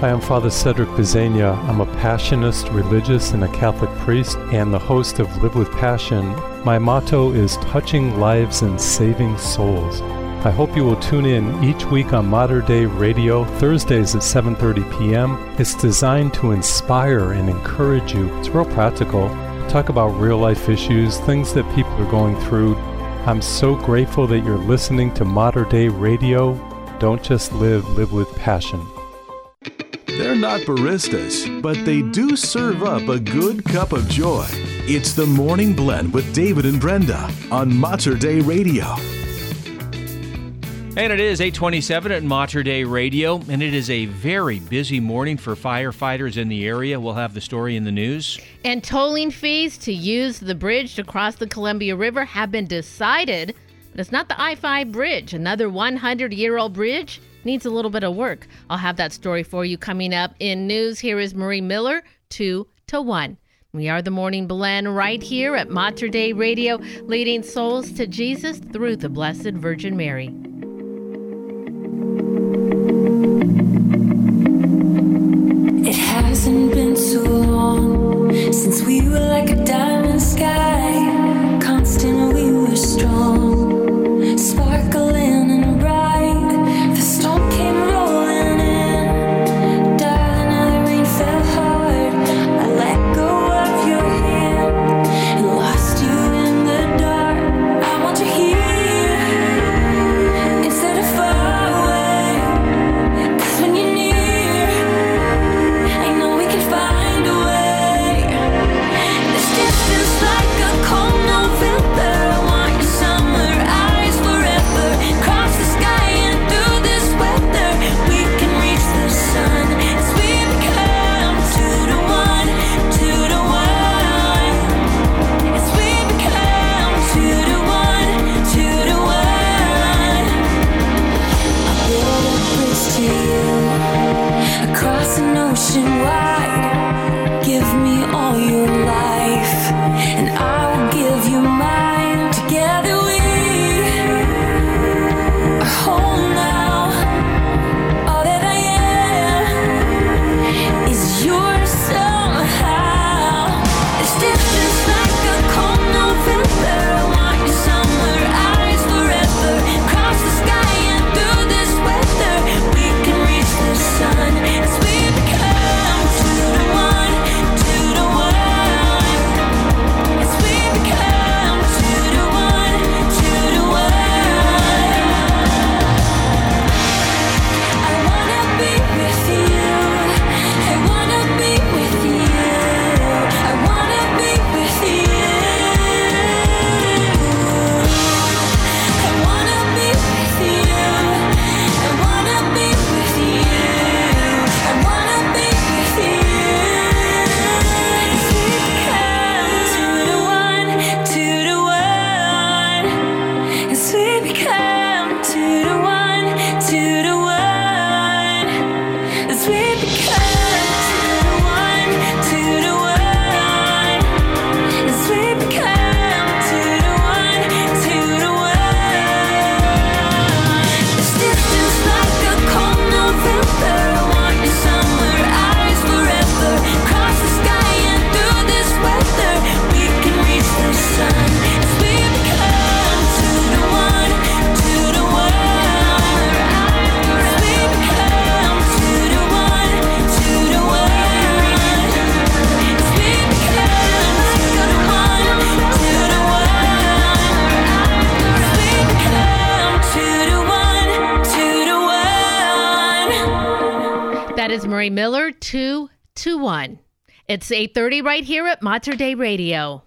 Hi, I'm Father Cedric Pisegna. I'm a Passionist religious and a Catholic priest and the host of Live with Passion. My motto is touching lives and saving souls. I hope you will tune in each week on Mater Dei Radio, Thursdays at 7:30 p.m. It's designed to inspire and encourage you. It's real practical. Talk about real life issues, things that people are going through. I'm so grateful that you're listening to Mater Dei Radio. Don't just live, live with passion. They're not baristas, but they do serve up a good cup of joy. It's the Morning Blend with David and Brenda on Mater Dei Radio. And it is 827 at Mater Dei Radio, and it is a very busy morning for firefighters in the area. We'll have the story in the news. And tolling fees to use the bridge to cross the Columbia River have been decided, but it's not the I 5 bridge, another 100 year old bridge needs a little bit of work. I'll have that story for you coming up in news. Here is Marie Miller, 2 to 1. We are the Morning Blend right here at Mater Dei Radio, leading souls to Jesus through the Blessed Virgin Mary. It hasn't been so long since we were like a diamond sky, constant we were strong, sparkling is Marie Miller, 221. It's 8.30 right here at Mater Dei Radio.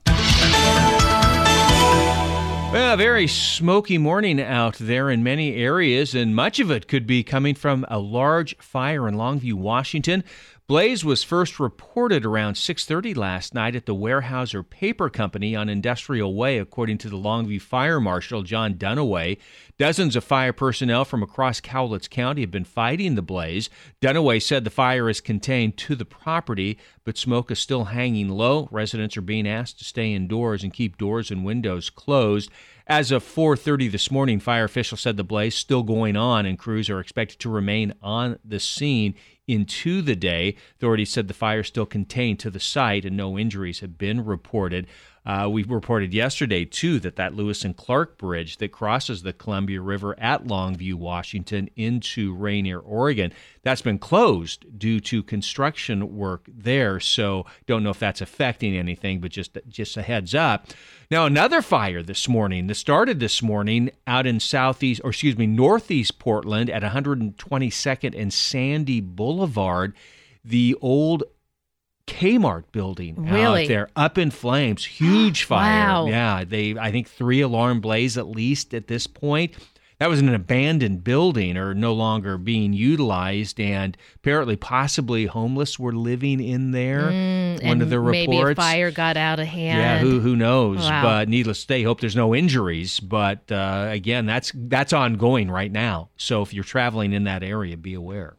Well, a very smoky morning out there in many areas, and much of it could be coming from a large fire in Longview, Washington. Blaze was first reported around 6:30 last night at the Weyerhaeuser Paper Company on Industrial Way, according to the Longview Fire Marshal John Dunaway. Dozens of fire personnel from across Cowlitz County have been fighting the blaze. Dunaway said the fire is contained to the property, but smoke is still hanging low. Residents are being asked to stay indoors and keep doors and windows closed. As of 4:30 this morning, fire officials said the blaze is still going on and crews are expected to remain on the scene into the day. Authorities said the fire still contained to the site and no injuries have been reported. Uh, we reported yesterday, too, that that Lewis and Clark Bridge that crosses the Columbia River at Longview, Washington, into Rainier, Oregon, that's been closed due to construction work there. So don't know if that's affecting anything, but just just a heads up. Now another fire this morning that started this morning out in southeast, or excuse me, northeast Portland at 122nd and Sandy Boulevard. The old Kmart building really? out there up in flames. Huge fire. Wow. Yeah, they I think three alarm blaze at least at this point. That was an abandoned building or no longer being utilized, and apparently, possibly homeless were living in there. Mm, one of the reports. Maybe a fire got out of hand. Yeah, who who knows? Wow. But needless to say, hope there's no injuries. But uh, again, that's that's ongoing right now. So if you're traveling in that area, be aware.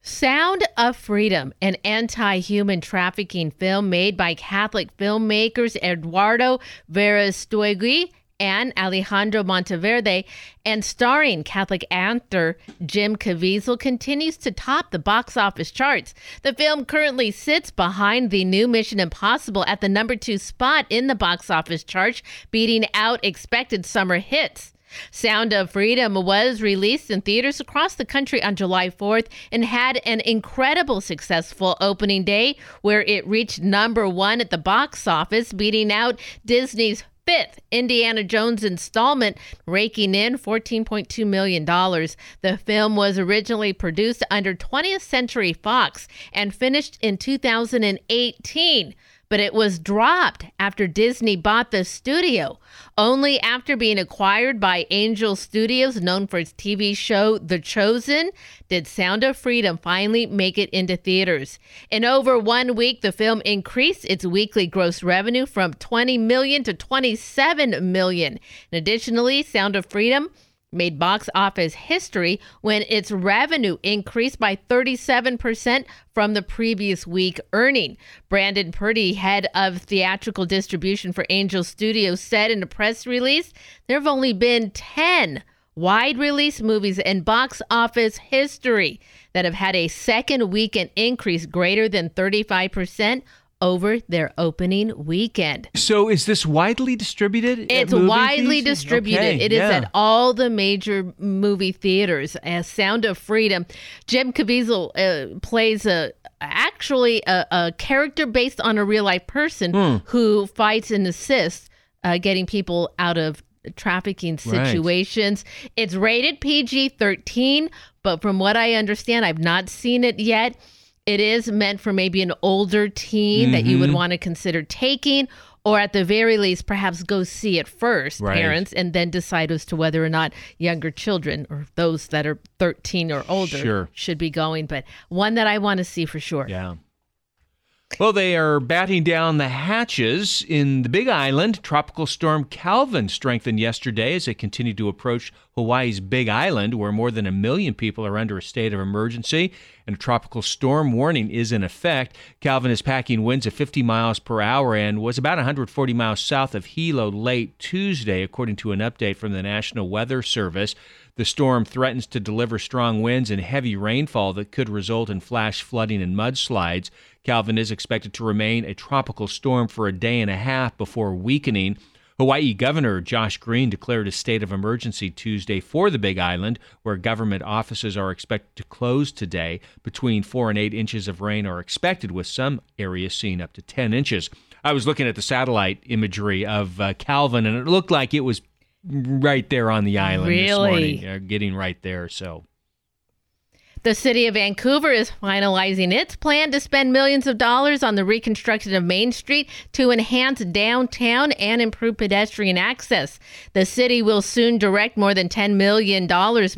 Sound of Freedom, an anti human trafficking film made by Catholic filmmakers Eduardo Verastegui and Alejandro Monteverde, and starring Catholic actor Jim Caviezel, continues to top the box office charts. The film currently sits behind the new Mission Impossible at the number two spot in the box office chart, beating out expected summer hits. Sound of Freedom was released in theaters across the country on July 4th and had an incredible successful opening day where it reached number one at the box office, beating out Disney's fifth Indiana Jones installment, raking in $14.2 million. The film was originally produced under 20th Century Fox and finished in 2018 but it was dropped after Disney bought the studio. Only after being acquired by Angel Studios, known for its TV show The Chosen, did Sound of Freedom finally make it into theaters. In over one week, the film increased its weekly gross revenue from 20 million to 27 million. And additionally, Sound of Freedom made box office history when its revenue increased by 37% from the previous week earning. Brandon Purdy, head of theatrical distribution for Angel Studios, said in a press release there have only been 10 wide release movies in box office history that have had a second weekend increase greater than 35% over their opening weekend. So is this widely distributed? It's widely theaters? distributed. Okay, It is yeah. at all the major movie theaters. As Sound of Freedom, Jim Caviezel uh, plays a actually a, a character based on a real life person Hmm. who fights and assists uh, getting people out of trafficking Right. situations. It's rated PG 13, but from what I understand, I've not seen it yet. It is meant for maybe an older teen that you would Mhm. want to consider taking, or at the very least, perhaps go see it first, Right. parents, and then decide as to whether or not younger children or those that are 13 or older Sure. should be going. But one that I want to see for sure. Yeah. Well, they are batting down the hatches in the Big Island. Tropical storm Calvin strengthened yesterday as it continued to approach Hawaii's Big Island, where more than a million people are under a state of emergency and a tropical storm warning is in effect. Calvin is packing winds of 50 miles per hour and was about 140 miles south of Hilo late Tuesday, according to an update from the National Weather Service. The storm threatens to deliver strong winds and heavy rainfall that could result in flash flooding and mudslides. Calvin is expected to remain a tropical storm for a day and a half before weakening. Hawaii Governor Josh Green declared a state of emergency Tuesday for the Big Island, where government offices are expected to close today. Between four and eight inches of rain are expected, with some areas seeing up to 10 inches. I was looking at the satellite imagery of uh, Calvin, and it looked like it was right there on the island this Really? morning, uh, getting right there. So The city of Vancouver is finalizing its plan to spend millions of dollars on the reconstruction of Main Street to enhance downtown and improve pedestrian access. The city will soon direct more than $10 million,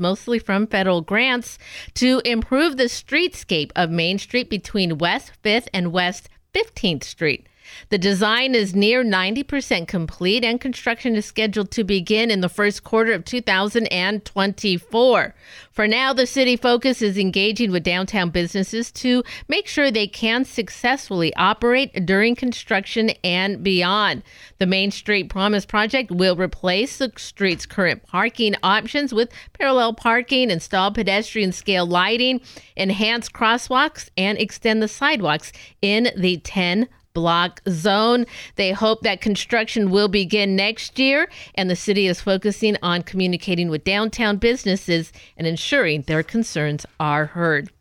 mostly from federal grants, to improve the streetscape of Main Street between West 5th and West 15th Street. The design is near 90% complete and construction is scheduled to begin in the first quarter of 2024. For now, the city focus is engaging with downtown businesses to make sure they can successfully operate during construction and beyond. The Main Street Promise project will replace the street's current parking options with parallel parking, install pedestrian scale lighting, enhance crosswalks, and extend the sidewalks in the 10 block zone. They hope that construction will begin next year, and the city is focusing on communicating with downtown businesses and ensuring their concerns are heard.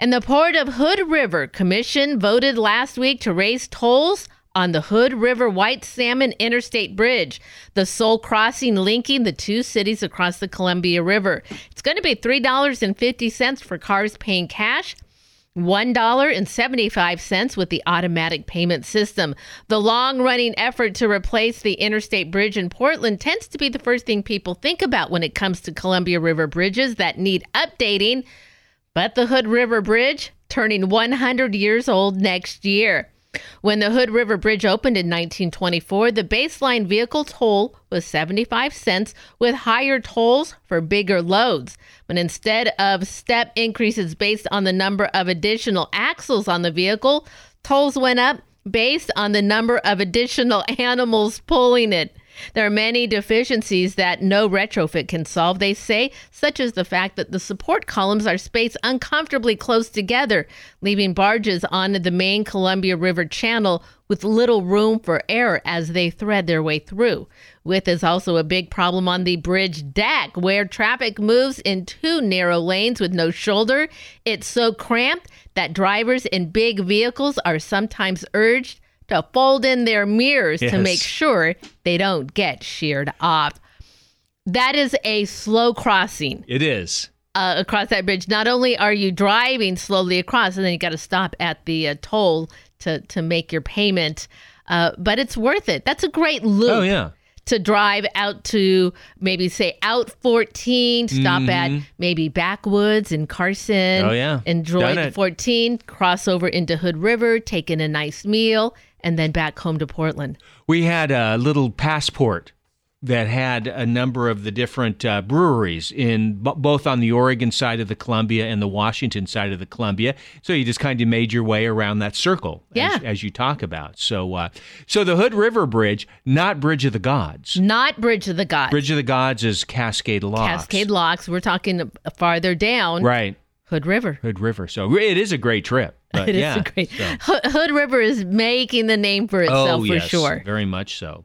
And the Port of Hood River Commission voted last week to raise tolls on the Hood River White Salmon Interstate Bridge, the sole crossing linking the two cities across the Columbia River. It's going to be $3.50 for cars paying cash $1.75 with the automatic payment system. The long running effort to replace the interstate bridge in Portland tends to be the first thing people think about when it comes to Columbia River bridges that need updating. But the Hood River Bridge turning 100 years old next year. When the Hood River Bridge opened in 1924, the baseline vehicle toll was 75 cents, with higher tolls for bigger loads. But instead of step increases based on the number of additional axles on the vehicle, tolls went up based on the number of additional animals pulling it. There are many deficiencies that no retrofit can solve, they say, such as the fact that the support columns are spaced uncomfortably close together, leaving barges on the main Columbia River channel with little room for error as they thread their way through. Width is also a big problem on the bridge deck, where traffic moves in two narrow lanes with no shoulder. It's so cramped that drivers in big vehicles are sometimes urged to fold in their mirrors Yes. to make sure they don't get sheared off. That is a slow crossing It is. uh, across that bridge. Not only are you driving slowly across, and then you got to stop at the uh, toll to to make your payment, uh, but it's worth it. That's a great loop. Oh, yeah. To drive out to maybe say out 14, stop at Mhm. maybe Backwoods in Carson. Oh, yeah. Enjoy Done the it. 14, cross over into Hood River, take in a nice meal, and then back home to Portland. We had a little passport that had a number of the different uh, breweries in b- both on the Oregon side of the Columbia and the Washington side of the Columbia. So you just kind of made your way around that circle, Yeah. as, as you talk about. So, uh, so the Hood River Bridge, not Bridge of the Gods. Not Bridge of the Gods. Bridge of the Gods is Cascade Locks. Cascade Locks. We're talking farther down. Right. Hood River. Hood River. So it is a great trip. But It is yeah, a great. so- Hood, Hood River is making the name for itself oh, for yes, sure. Very much so.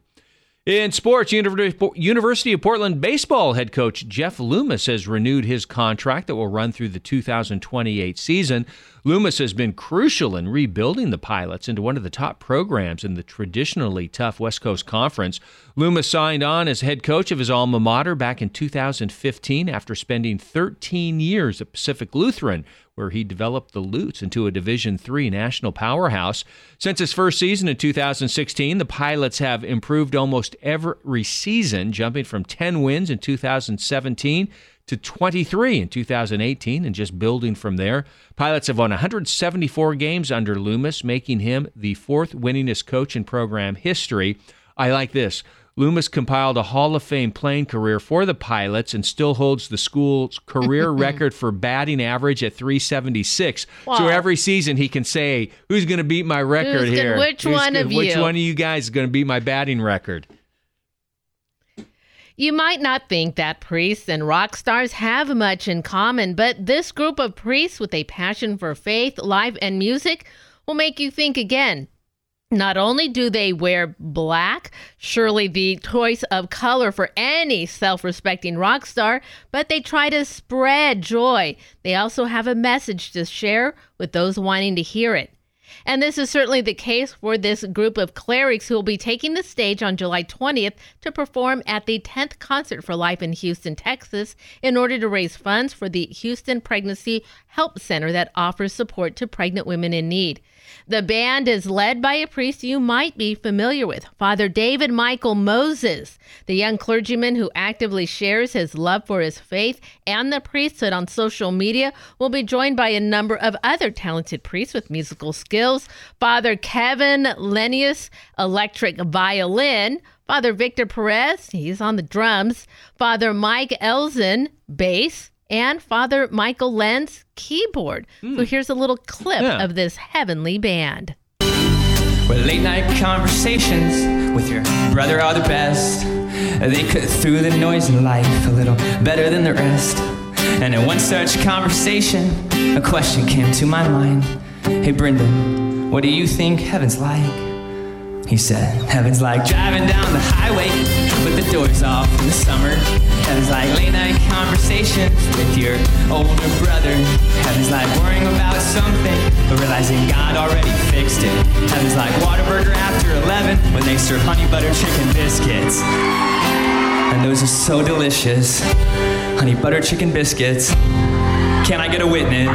In sports, University of Portland baseball head coach Jeff Loomis has renewed his contract that will run through the 2028 season. Loomis has been crucial in rebuilding the Pilots into one of the top programs in the traditionally tough West Coast Conference. Loomis signed on as head coach of his alma mater back in 2015 after spending 13 years at Pacific Lutheran, where he developed the Lutes into a Division III national powerhouse. Since his first season in 2016, the Pilots have improved almost every season, jumping from 10 wins in 2017 to 23 in 2018 and just building from there. Pilots have won 174 games under Loomis, making him the fourth winningest coach in program history. I like this. Loomis compiled a Hall of Fame playing career for the Pilots and still holds the school's career record for batting average at 376. So every season he can say, "Who's going to beat my record Who's gonna- here? which Who's one gonna- of Which you?" one of you guys is going to beat my batting record?" You might not think that priests and rock stars have much in common, but this group of priests with a passion for faith, life, and music will make you think again. Not only do they wear black, surely the choice of color for any self respecting rock star, but they try to spread joy. They also have a message to share with those wanting to hear it. And this is certainly the case for this group of clerics who will be taking the stage on July 20th to perform at the 10th Concert for Life in Houston, Texas, in order to raise funds for the Houston Pregnancy Help Center that offers support to pregnant women in need. The band is led by a priest you might be familiar with, Father David Michael Moses, the young clergyman who actively shares his love for his faith and the priesthood on social media, will be joined by a number of other talented priests with musical skills. Father Kevin Lenius, electric violin. Father Victor Perez, he's on the drums. Father Mike Elzen, bass and Father Michael Lenz keyboard. So here's hmm. a little clip Yeah. of this heavenly band. Well, late night conversations with your brother are the best. They cut through the noise in life a little better than the rest. And in one such conversation, a question came to my mind Hey, Brendan, what do you think heaven's like? He said, Heaven's like driving down the highway the doors off in the summer. Heaven's like late night conversations with your older brother. Heaven's like worrying about something, but realizing God already fixed it. Heaven's like Whataburger after 11 when they serve honey butter chicken biscuits. And those are so delicious. Honey butter chicken biscuits. Can I get a witness?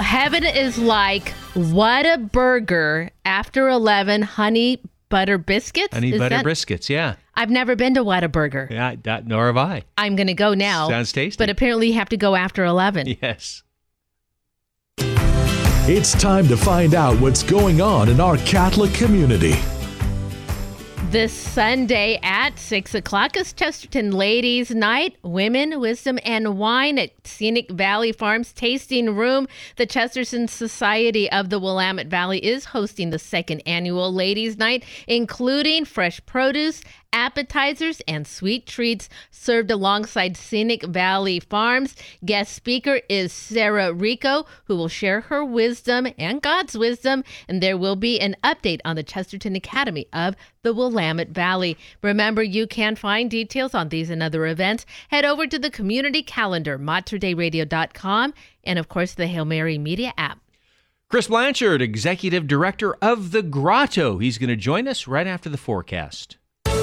Heaven is like Whataburger after 11 honey butter biscuits. Honey Is butter that- biscuits, yeah. I've never been to Whataburger. Yeah, that, nor have I. I'm going to go now. Sounds tasty. But apparently you have to go after 11. Yes. It's time to find out what's going on in our Catholic community. This Sunday at 6 o'clock is Chesterton Ladies Night, Women, Wisdom, and Wine at Scenic Valley Farms Tasting Room. The Chesterton Society of the Willamette Valley is hosting the second annual Ladies Night, including fresh produce, appetizers, and sweet treats served alongside Scenic Valley Farms. Guest speaker is Sarah Rico, who will share her wisdom and God's wisdom, and there will be an update on the Chesterton Academy of the Willamette Valley. Remember, you can find details on these and other events. Head over to the community calendar, materdeiradio.com, and of course, the Hail Mary Media app. Chris Blanchard, Executive Director of The Grotto. He's going to join us right after the forecast.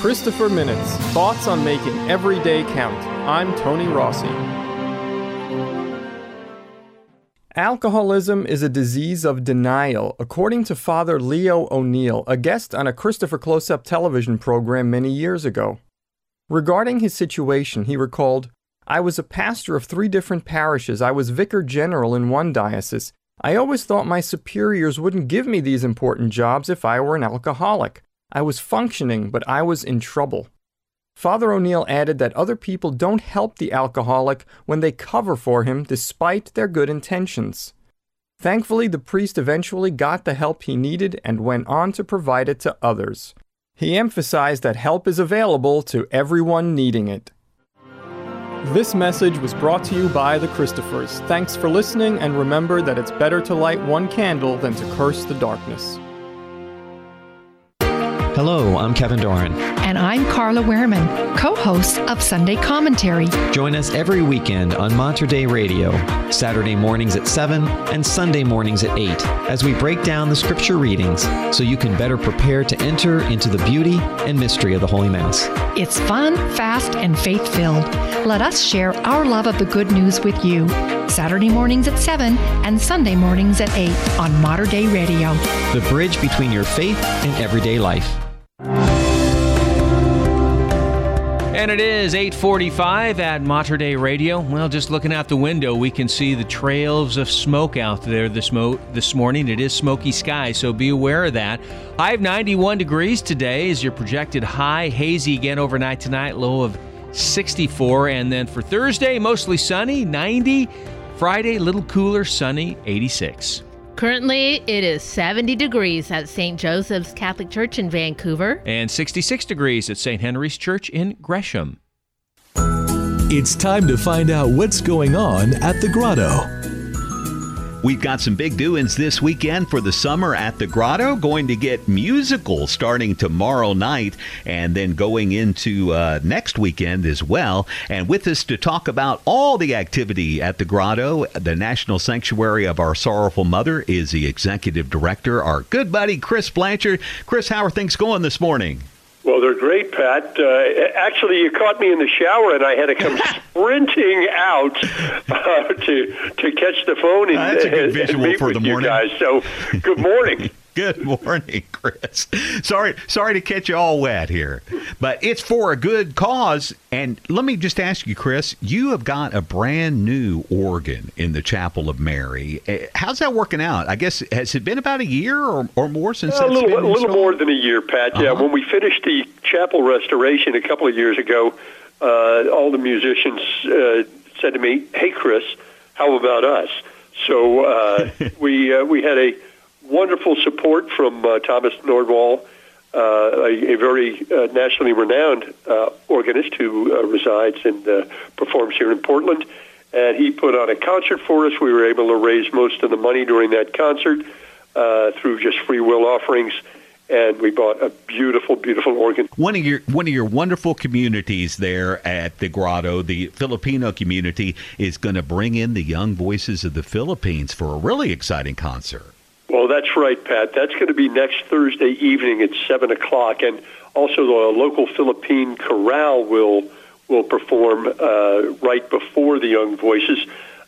Christopher Minutes Thoughts on Making Every Day Count. I'm Tony Rossi. Alcoholism is a disease of denial, according to Father Leo O'Neill, a guest on a Christopher Close Up television program many years ago. Regarding his situation, he recalled I was a pastor of three different parishes. I was vicar general in one diocese. I always thought my superiors wouldn't give me these important jobs if I were an alcoholic. I was functioning, but I was in trouble. Father O'Neill added that other people don't help the alcoholic when they cover for him despite their good intentions. Thankfully, the priest eventually got the help he needed and went on to provide it to others. He emphasized that help is available to everyone needing it. This message was brought to you by the Christophers. Thanks for listening, and remember that it's better to light one candle than to curse the darkness. Hello, I'm Kevin Doran. And I'm Carla Wehrman, co host of Sunday Commentary. Join us every weekend on Mater Dei Radio, Saturday mornings at 7 and Sunday mornings at 8, as we break down the scripture readings so you can better prepare to enter into the beauty and mystery of the Holy Mass. It's fun, fast, and faith filled. Let us share our love of the good news with you. Saturday mornings at 7 and Sunday mornings at 8 on Mater Dei Radio. The bridge between your faith and everyday life. And it is 845 at Mater Dei Radio. Well, just looking out the window, we can see the trails of smoke out there this, mo- this morning. It is smoky sky, so be aware of that. High of 91 degrees today is your projected high. Hazy again overnight tonight, low of 64. And then for Thursday, mostly sunny, 90. Friday, little cooler, sunny, 86. Currently, it is 70 degrees at St. Joseph's Catholic Church in Vancouver. And 66 degrees at St. Henry's Church in Gresham. It's time to find out what's going on at the grotto. We've got some big doings this weekend for the summer at the Grotto. Going to get musical starting tomorrow night and then going into uh, next weekend as well. And with us to talk about all the activity at the Grotto, the National Sanctuary of Our Sorrowful Mother, is the executive director, our good buddy Chris Blanchard. Chris, how are things going this morning? Well, they're great, Pat. Uh, actually, you caught me in the shower, and I had to come sprinting out uh, to to catch the phone and, Uh, That's a good visual for with the you morning. guys. So, good morning. Good morning, Chris. Sorry, sorry to catch you all wet here, but it's for a good cause. And let me just ask you, Chris, you have got a brand new organ in the Chapel of Mary. Eh, How's that working out? I guess has it been about a year or, or more since a little, a little more than a year, Pat. Yeah, Uh-huh. when we finished the chapel restoration a couple of years ago, uh, all the musicians uh, said to me, "Hey, Chris, how about us?" So uh, we uh, we had a wonderful support from uh, Thomas Nordwall, uh, a, a very uh, nationally renowned uh, organist who uh, resides and uh, performs here in Portland. And he put on a concert for us. We were able to raise most of the money during that concert through just free will offerings. And we bought a beautiful, beautiful organ. One of your one of your wonderful communities there at the Grotto, the Filipino community, is going to bring in the young voices of the Philippines for a really exciting concert. Well, that's right, Pat. That's going to be next Thursday evening at seven o'clock, and also the local Philippine chorale will will perform uh, right before the Young Voices.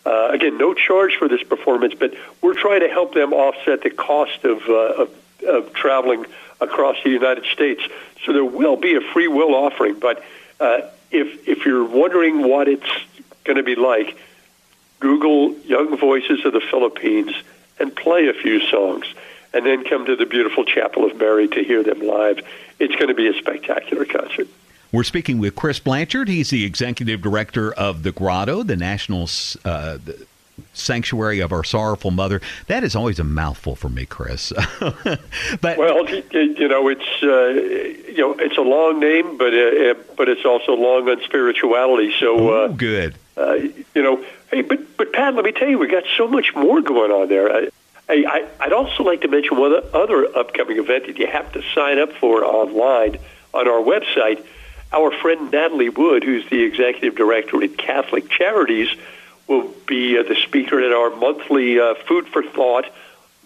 Uh, again, no charge for this performance, but we're trying to help them offset the cost of, uh, of, of traveling across the United States. So there will be a free will offering, but uh, if if you're wondering what it's going to be like, Google Young Voices of the Philippines and play a few songs, and then come to the beautiful Chapel of Mary to hear them live. It's going to be a spectacular concert. We're speaking with Chris Blanchard. He's the executive director of the Grotto, the National uh, the Sanctuary of Our Sorrowful Mother. That is always a mouthful for me, Chris. but well, you know, it's uh, you know, it's a long name, but uh, uh, but it's also long on spirituality. So uh, good. Uh, you know, hey, but but Pat, let me tell you, we got so much more going on there. I, I, I'd also like to mention one other upcoming event that you have to sign up for online on our website. Our friend Natalie Wood, who's the executive director at Catholic Charities, will be uh, the speaker at our monthly uh, Food for Thought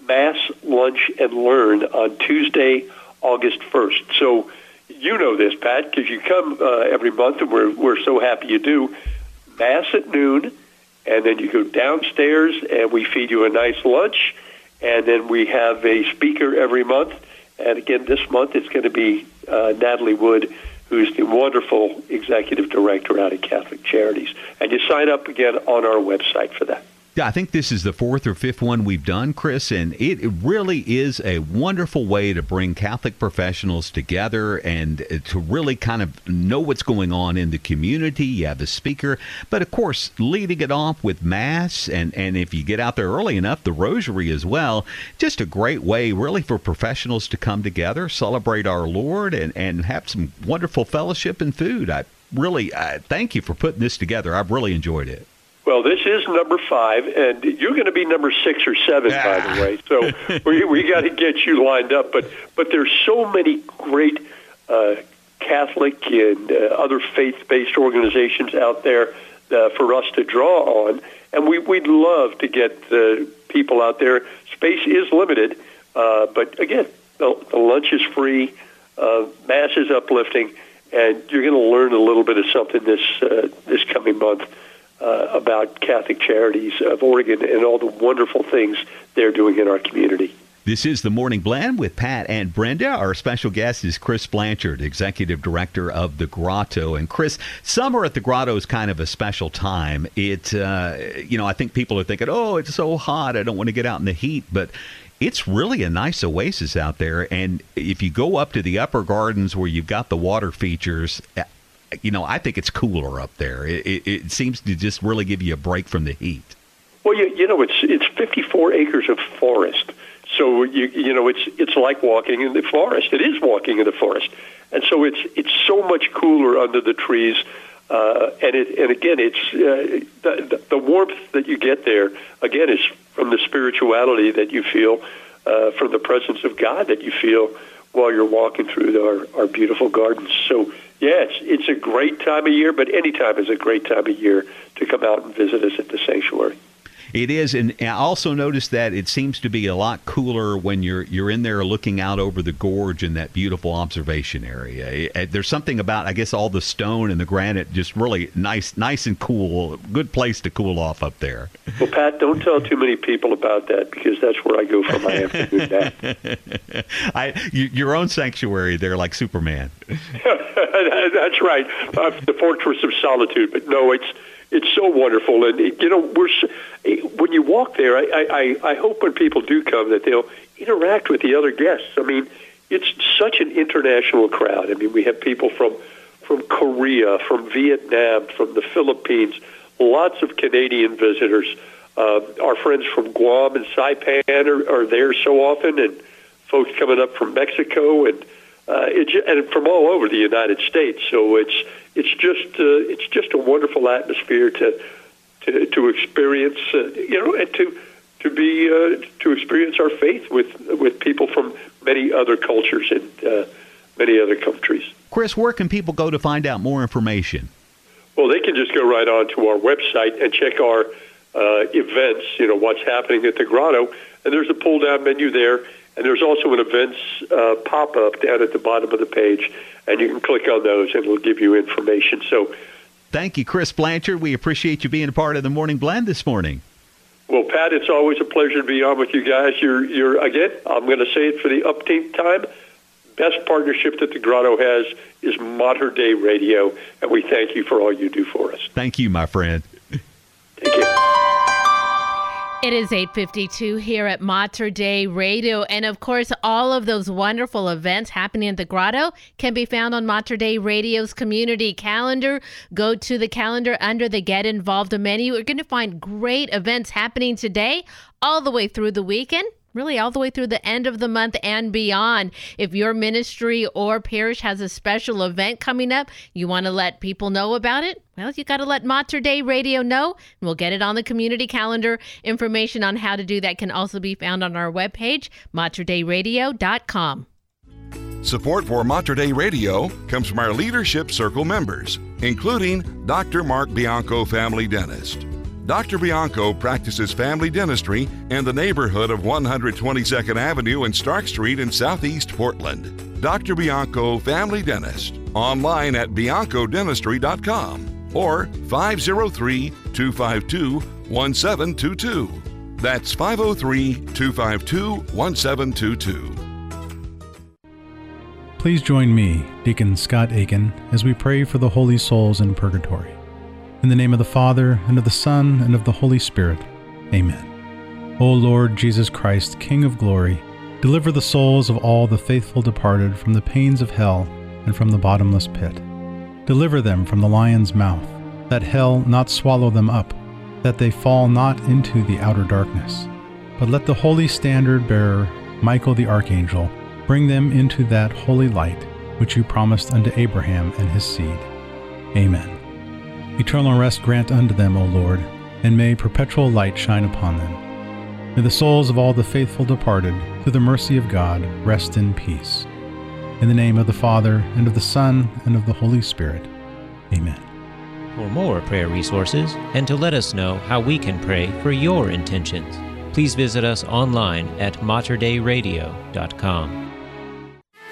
Mass Lunch and Learn on Tuesday, August 1st. So you know this, Pat, because you come uh, every month, and we're, we're so happy you do. Mass at noon, and then you go downstairs, and we feed you a nice lunch, and then we have a speaker every month. And again, this month it's going to be uh, Natalie Wood, who's the wonderful executive director out of Catholic Charities. And you sign up again on our website for that. I think this is the fourth or fifth one we've done, Chris, and it really is a wonderful way to bring Catholic professionals together and uh, to really kind of know what's going on in the community. You have the speaker, but of course, leading it off with Mass, and, and if you get out there early enough, the Rosary as well. Just a great way, really, for professionals to come together, celebrate our Lord, and, and have some wonderful fellowship and food. I really uh, thank you for putting this together. I've really enjoyed it. Well, this is number five, and you're going to be number six or seven, by the way. So we we got to get you lined up. But but there's so many great uh, Catholic and uh, other faith-based organizations out there uh, for us to draw on, and we we'd love to get the people out there. Space is limited, uh, but again, the, the lunch is free, uh, mass is uplifting, and you're going to learn a little bit of something this uh, this coming month uh, about Catholic Charities of Oregon and all the wonderful things they're doing in our community. This is the Morning Blend with Pat and Brenda. Our special guest is Chris Blanchard, Executive Director of the Grotto. And Chris, summer at the Grotto is kind of a special time. It, uh, you know, I think people are thinking, oh, it's so hot, I don't want to get out in the heat, but it's really a nice oasis out there. And if you go up to the upper gardens where you've got the water features, you know, I think it's cooler up there. It, it, it seems to just really give you a break from the heat. Well, you, you know, it's it's 54 acres of forest, so you you know it's it's like walking in the forest. It is walking in the forest, and so it's it's so much cooler under the trees. Uh, and it and again, it's uh, the, the warmth that you get there. Again, is from the spirituality that you feel, uh, from the presence of God that you feel while you're walking through our, our beautiful gardens. So, yeah, it's, it's a great time of year, but any time is a great time of year to come out and visit us at the sanctuary. It is, and I also noticed that it seems to be a lot cooler when you're you're in there looking out over the gorge in that beautiful observation area. Eh, there's something about, I guess, all the stone and the granite, just really nice, nice and cool. Good place to cool off up there. Well, Pat, don't tell too many people about that because that's where I go for my afternoon nap. I, your own sanctuary there, like Superman. that's right, uh, the fortress of solitude. But no, it's it's so wonderful, and you know, we're when you walk there. I, I, I hope when people do come that they'll interact with the other guests. I mean, it's such an international crowd. I mean, we have people from from Korea, from Vietnam, from the Philippines, lots of Canadian visitors. Uh, our friends from Guam and Saipan are, are there so often, and folks coming up from Mexico and uh, it, and from all over the United States. So it's it's just uh, it's just a wonderful atmosphere to to, to experience, uh, you know, and to to be uh, to experience our faith with with people from many other cultures and uh, many other countries. Chris, where can people go to find out more information? Well, they can just go right on to our website and check our uh, events. You know what's happening at the Grotto, and there's a pull down menu there and there's also an events uh, pop up down at the bottom of the page, and you can click on those and it'll give you information. So, thank you, Chris Blanchard. We appreciate you being a part of the Morning Blend this morning. Well, Pat, it's always a pleasure to be on with you guys. You're, you're again, I'm going to say it for the upteenth time. Best partnership that the Grotto has is Mater Dei Radio, and we thank you for all you do for us. Thank you, my friend. Take care. It is 8:52 here at Mater Dei Radio and of course all of those wonderful events happening at the Grotto can be found on Mater Dei Radio's community calendar. Go to the calendar under the Get Involved menu. You're going to find great events happening today all the way through the weekend really all the way through the end of the month and beyond. If your ministry or parish has a special event coming up, you want to let people know about it? Well, you got to let Mater Dei Radio know, and we'll get it on the community calendar. Information on how to do that can also be found on our webpage, materdeiradio.com. Support for Mater Dei Radio comes from our Leadership Circle members, including Dr. Mark Bianco, family dentist. Dr. Bianco practices family dentistry in the neighborhood of 122nd Avenue and Stark Street in Southeast Portland. Dr. Bianco Family Dentist, online at biancodentistry.com or 503 252 1722. That's 503 252 1722. Please join me, Deacon Scott Aiken, as we pray for the holy souls in purgatory. In the name of the Father, and of the Son, and of the Holy Spirit. Amen. O Lord Jesus Christ, King of glory, deliver the souls of all the faithful departed from the pains of hell and from the bottomless pit. Deliver them from the lion's mouth, that hell not swallow them up, that they fall not into the outer darkness. But let the holy standard bearer, Michael the archangel, bring them into that holy light which you promised unto Abraham and his seed. Amen. Eternal rest grant unto them, O Lord, and may perpetual light shine upon them. May the souls of all the faithful departed, through the mercy of God, rest in peace. In the name of the Father, and of the Son, and of the Holy Spirit. Amen. For more prayer resources, and to let us know how we can pray for your intentions, please visit us online at materdeiradio.com.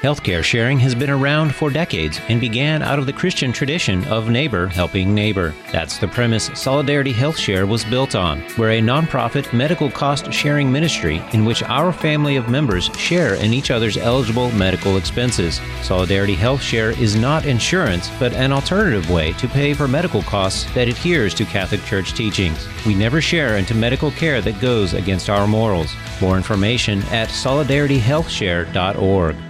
Healthcare sharing has been around for decades and began out of the Christian tradition of neighbor helping neighbor. That's the premise Solidarity Health Share was built on. We're a nonprofit medical cost sharing ministry in which our family of members share in each other's eligible medical expenses. Solidarity Health Share is not insurance, but an alternative way to pay for medical costs that adheres to Catholic Church teachings. We never share into medical care that goes against our morals. More information at solidarityhealthshare.org.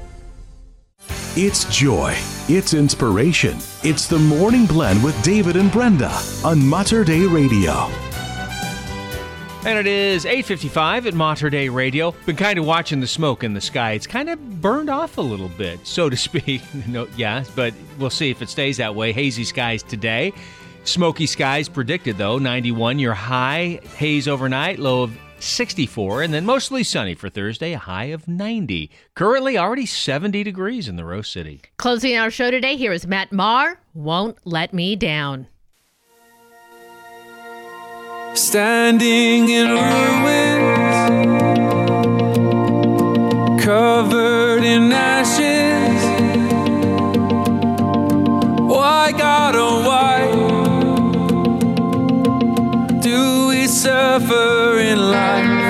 It's joy. It's inspiration. It's the Morning Blend with David and Brenda on Mater Dei Radio. And it is 8:55 at Mater Dei Radio. Been kind of watching the smoke in the sky. It's kind of burned off a little bit, so to speak. no, yeah, but we'll see if it stays that way. Hazy skies today. Smoky skies predicted though. 91 your high, haze overnight, low of 64, and then mostly sunny for Thursday, a high of 90. Currently already 70 degrees in the Rose City. Closing our show today, here is Matt Maher, Won't Let Me Down. Standing in ruins, covered in ashes. Why, God, oh, why suffer in life?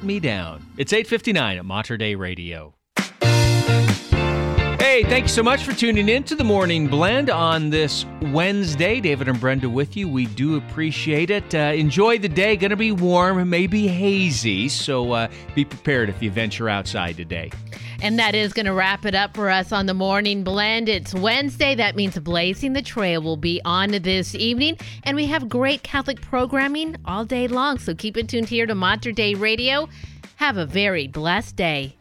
Let Me Down. It's 8:59 at Mater Dei Radio. Hey, thank you so much for tuning in to the Morning Blend on this Wednesday. David and Brenda with you. We do appreciate it. Uh, enjoy the day. Going to be warm, maybe hazy, so uh, be prepared if you venture outside today. And that is going to wrap it up for us on the morning blend. It's Wednesday. That means Blazing the Trail will be on this evening. And we have great Catholic programming all day long. So keep it tuned here to Mater Dei Radio. Have a very blessed day.